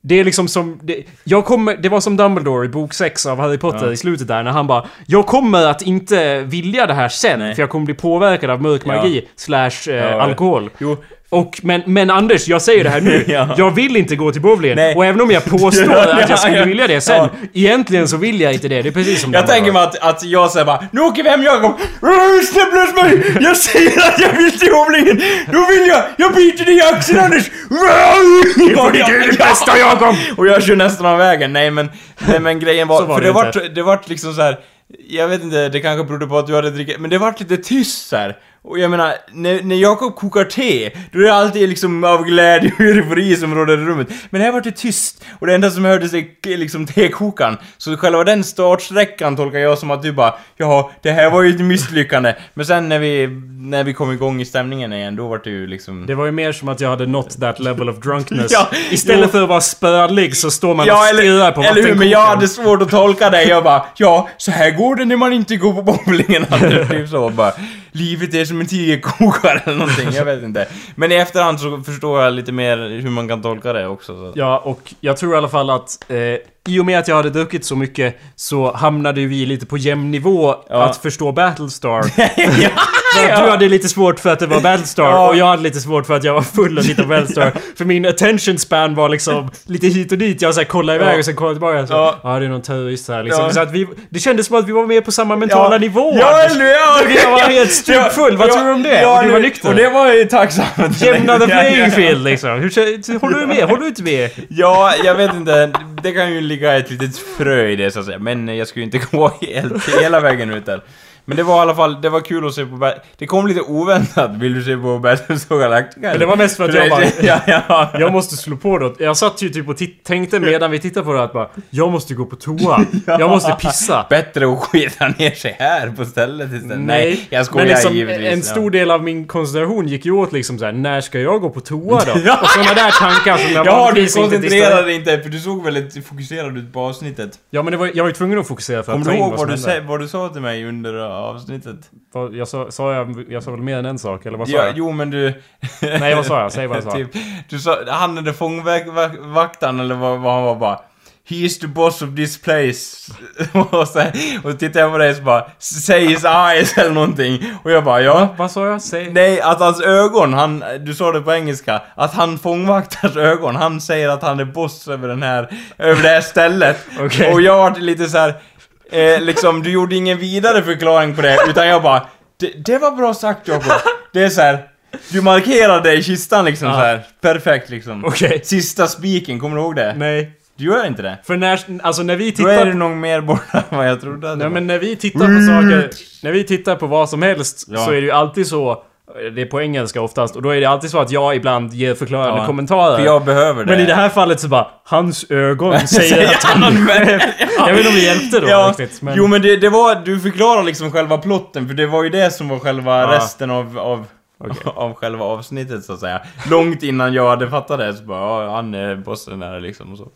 det är liksom som... Det, jag kommer, det var som Dumbledore i bok 6 av Harry Potter Ja. i slutet där när han bara Jag kommer att inte vilja det här sen Nej. för jag kommer bli påverkad av mörk Ja. magi slash eh, Ja. alkohol. Jo, Och, men, men Anders, jag säger det här nu. Ja. Jag vill inte gå till bowlingen. Och även om jag påstår Ja, att jag skulle ja. vilja det sen, Ja. egentligen så vill jag inte det. Det är precis som jag tänker mig att, att jag säger bara Nu åker vi hem Jakob! Släpp mig! Jag säger att jag vill till bowlingen! Då vill jag! Jag biter dig i axeln Anders! Det får ditt eget bästa, Jakob! Och jag kör nästan av vägen, nej men, nej men grejen var, var för det det vart, det vart liksom så här. Jag vet inte, det kanske berodde på att du hade druckit, men det vart lite tyst så här. Och jag menar, när, när Jakob kokar te, då är det alltid liksom av glädje och eufori som råder i rummet. Men här vart det tyst, och det enda som hördes är liksom tekokaren. Så själva den startsträckan tolkar jag som att du bara, jaha, det här var ju ett misslyckande. Men sen när vi, när vi kom igång i stämningen igen, då vart det ju liksom... Det var ju mer som att jag hade nått that level of drunkness. Ja, Istället jo. för att vara spödlig så står man och Ja, stirrar eller, på eller hur, men jag vattenkokaren. hade svårt att tolka det. Jag bara, ja, så här går det när man inte går på bowlingen. Typ så bara, livet är som en tigerkokare eller någonting, jag vet inte. Men i efterhand så förstår jag lite mer hur man kan tolka det också. Så. Ja, och jag tror i alla fall att eh, i och med att jag hade druckit så mycket så hamnade vi lite på jämn nivå Ja. att förstå Battlestar. ja, att du hade lite svårt för att det var Battlestar Ja. och jag hade lite svårt för att jag var full och tittade på Battlestar. för min attention span var liksom lite hit och dit. Jag så här, kollade iväg Ja. och sen kollade tillbaka. Så, ja. Ja. det är någon terrorist här liksom. Ja. Så att vi, det kändes som att vi var med på samma mentala ja. nivå. Ja, eller ja, Jag var helt stupfull. Vad tror du om det? Och du var nykter. Och det var ju tacksamt. Jämna the Ja, ja, playing ja. field liksom. Hur, håller du med? Håller du inte med? Ja, jag vet inte. Det kan ju ligga ett litet frö i det så att säga. Men jag skulle ju inte gå helt, hela vägen ut där. Men det var i alla fall, det var kul att se på Det kom lite oväntat, vill du se på Battlestar Galactica? Men det var mest för att jag bara... ja, ja. Jag måste slå på det. Jag satt ju typ och tänkte medan vi tittade på det att bara Jag måste gå på toa. Jag måste pissa. Bättre att skita ner sig här på stället istället. Nej, jag skojar men liksom, givetvis. en stor del av min koncentration gick ju åt liksom såhär, när ska jag gå på toa då? Ja. Och sådana där tankar som jag Ja, du koncentrerade dig inte, för du såg väldigt fokuserad ut på avsnittet. Ja men det var, jag var ju tvungen att fokusera för att Kommer ta du in ihåg vad som du, hände. sa, vad du sa till mig under avsnittet? Jag sa, sa jag, jag sa väl mer än en sak, eller vad sa Ja, jag? jo men du... Nej vad sa jag? Säg vad jag sa. typ, du sa, han där fångvaktaren eller vad, vad han var bara He is the boss of this place. och, så, och så tittade jag på dig så bara Say his eyes eller någonting. Och jag bara ja. Vad sa jag? Säg... Nej, att hans ögon, han, du sa det på engelska, att han fångvaktars ögon, han säger att han är boss över den här, över det här stället. Okej. Och jag var lite så här, eh, liksom, du gjorde ingen vidare förklaring på det, utan jag bara, det, det var bra sagt Jakob. Det är så här, du markerade i kistan liksom Ja. så här. perfekt liksom. Okej. Sista spiken, kommer du ihåg det? Nej. Du gör inte det? För när, alltså när vi Då är tittar... det nog mer borta än vad jag trodde Nej men när vi tittar på saker, när vi tittar på vad som helst Ja. så är det ju alltid så det är på engelska oftast och då är det alltid så att jag ibland ger förklarande Ja, kommentarer. För jag behöver det. Men i det här fallet så bara, hans ögon säger att han... jag vet inte om det hjälpte då ja, riktigt. Men... Jo men det, det var, du förklarar liksom själva plotten, för det var ju det som var själva Ja. resten av, av, Okej. av själva avsnittet så att säga. Långt innan jag hade fattat det så bara, ja, han är bossen där liksom och så.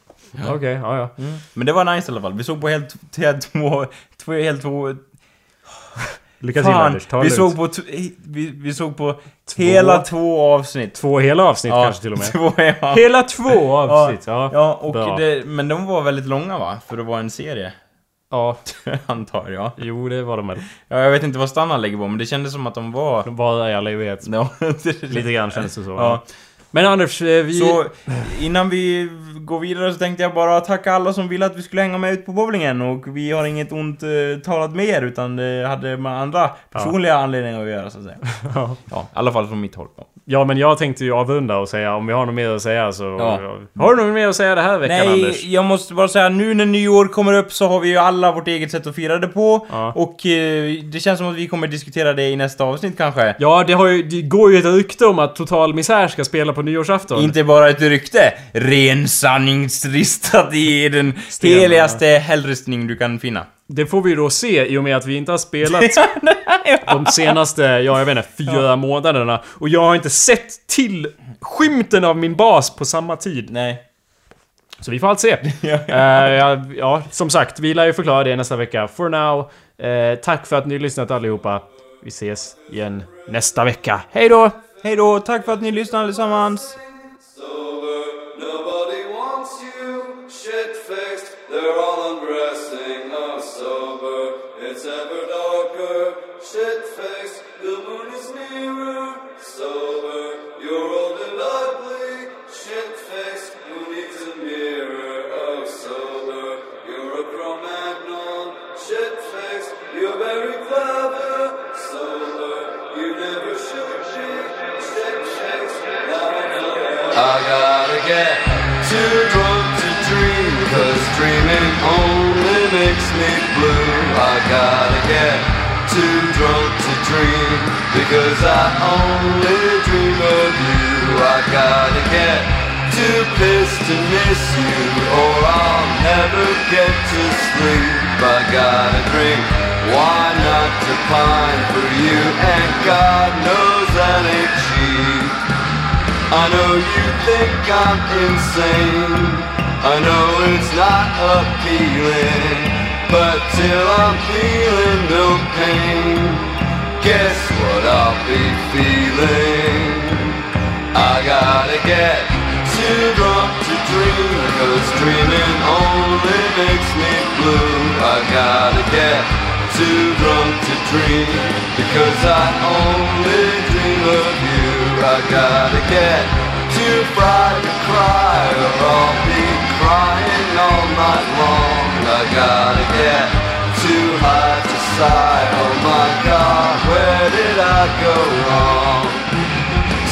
Okej, ja ja. Men det var nice i alla fall. Vi såg på helt, helt två, två, helt två... Lycka till Fan, Anders, ta vi såg på, vi, vi såg på hela två avsnitt. Två hela avsnitt Ja, kanske till och med. Två, ja. Hela två avsnitt, ja. Ja, och det, men de var väldigt långa va? För att vara en serie. Ja, Antar jag. jo det var de väl. Ja, jag vet inte vad standard ligger på, men det kändes som att de var... De var i all evighet. Ja, Lite grann känns det så. Ja. Men Anders, eh, vi... Så innan vi går vidare så tänkte jag bara tacka alla som ville att vi skulle hänga med ut på bowlingen och vi har inget ont eh, talat med er utan det hade med andra personliga anledningar att göra så att säga. Ja. Ja, i alla fall från mitt håll. Ja. Ja men jag tänkte ju avrunda och säga om vi har något mer att säga så... Ja. Har du något mer att säga det här veckan Nej, Anders? jag måste bara säga nu när nyår kommer upp så har vi ju alla vårt eget sätt att fira det på. Ja. Och eh, det känns som att vi kommer diskutera det i nästa avsnitt kanske. Ja, det, har ju, det går ju ett rykte om att Total Misär ska spela på nyårsafton. Inte bara ett rykte, ren sanningsristat i den heligaste hällristning du kan finna. Det får vi då se i och med att vi inte har spelat de senaste, ja jag vet inte, fyra månaderna. Och jag har inte sett till skymten av min bas på samma tid. Nej. Så vi får allt se. Ja. Eh, ja, ja, som sagt, vi lär ju förklara det nästa vecka. For now, eh, tack för att ni har lyssnat allihopa. Vi ses igen nästa vecka. Hej då! Hej då, tack för att ni lyssnade allesammans. Me blue I gotta get too drunk to dream Because I only dream of you I gotta get too pissed to miss you Or I'll never get to sleep I gotta drink why not to pine for you And God knows that ain't cheap I know you think I'm insane. I know it's not appealing. But till I'm feeling no pain, guess what I'll be feeling? I gotta get too drunk to dream, cause dreaming only makes me blue. I gotta get too drunk to dream, because I only dream of you. I gotta get too fried to cry, or I'll be crying all night long. I gotta get too high to sigh. Oh my god, where did I go wrong?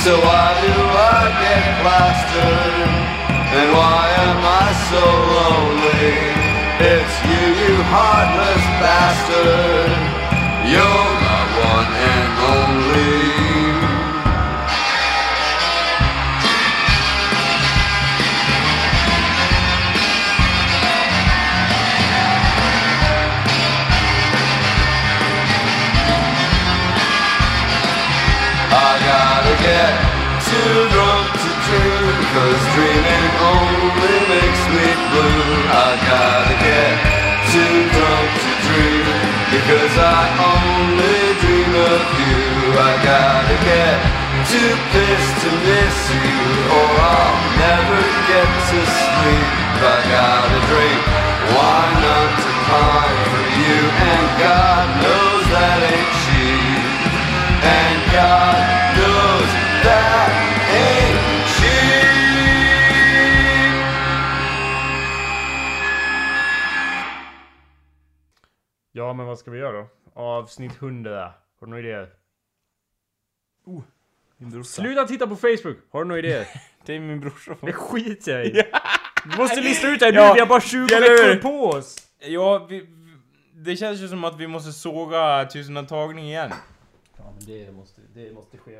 So why do I get plastered? And why am I so lonely? It's you, you heartless bastard. You're my one and only. Cause dreaming only makes me blue. I gotta get too drunk to dream. Because I only dream of you. I gotta get too pissed to miss you. Or I'll never get to sleep. I gotta drink wine not to pine for you? And God knows Ja, men vad ska vi göra då? Avsnitt 100. Har du några idéer? Min brorsa. Sluta titta på Facebook! Har du några idéer? Det är min brorsa. Det skiter jag i. Du måste lista ut det här nu, Ja, vi har bara 20 eller hur? veckor på oss! Ja, vi, det känns ju som att vi måste såga tusendantagning igen. Ja, men det måste, det måste ske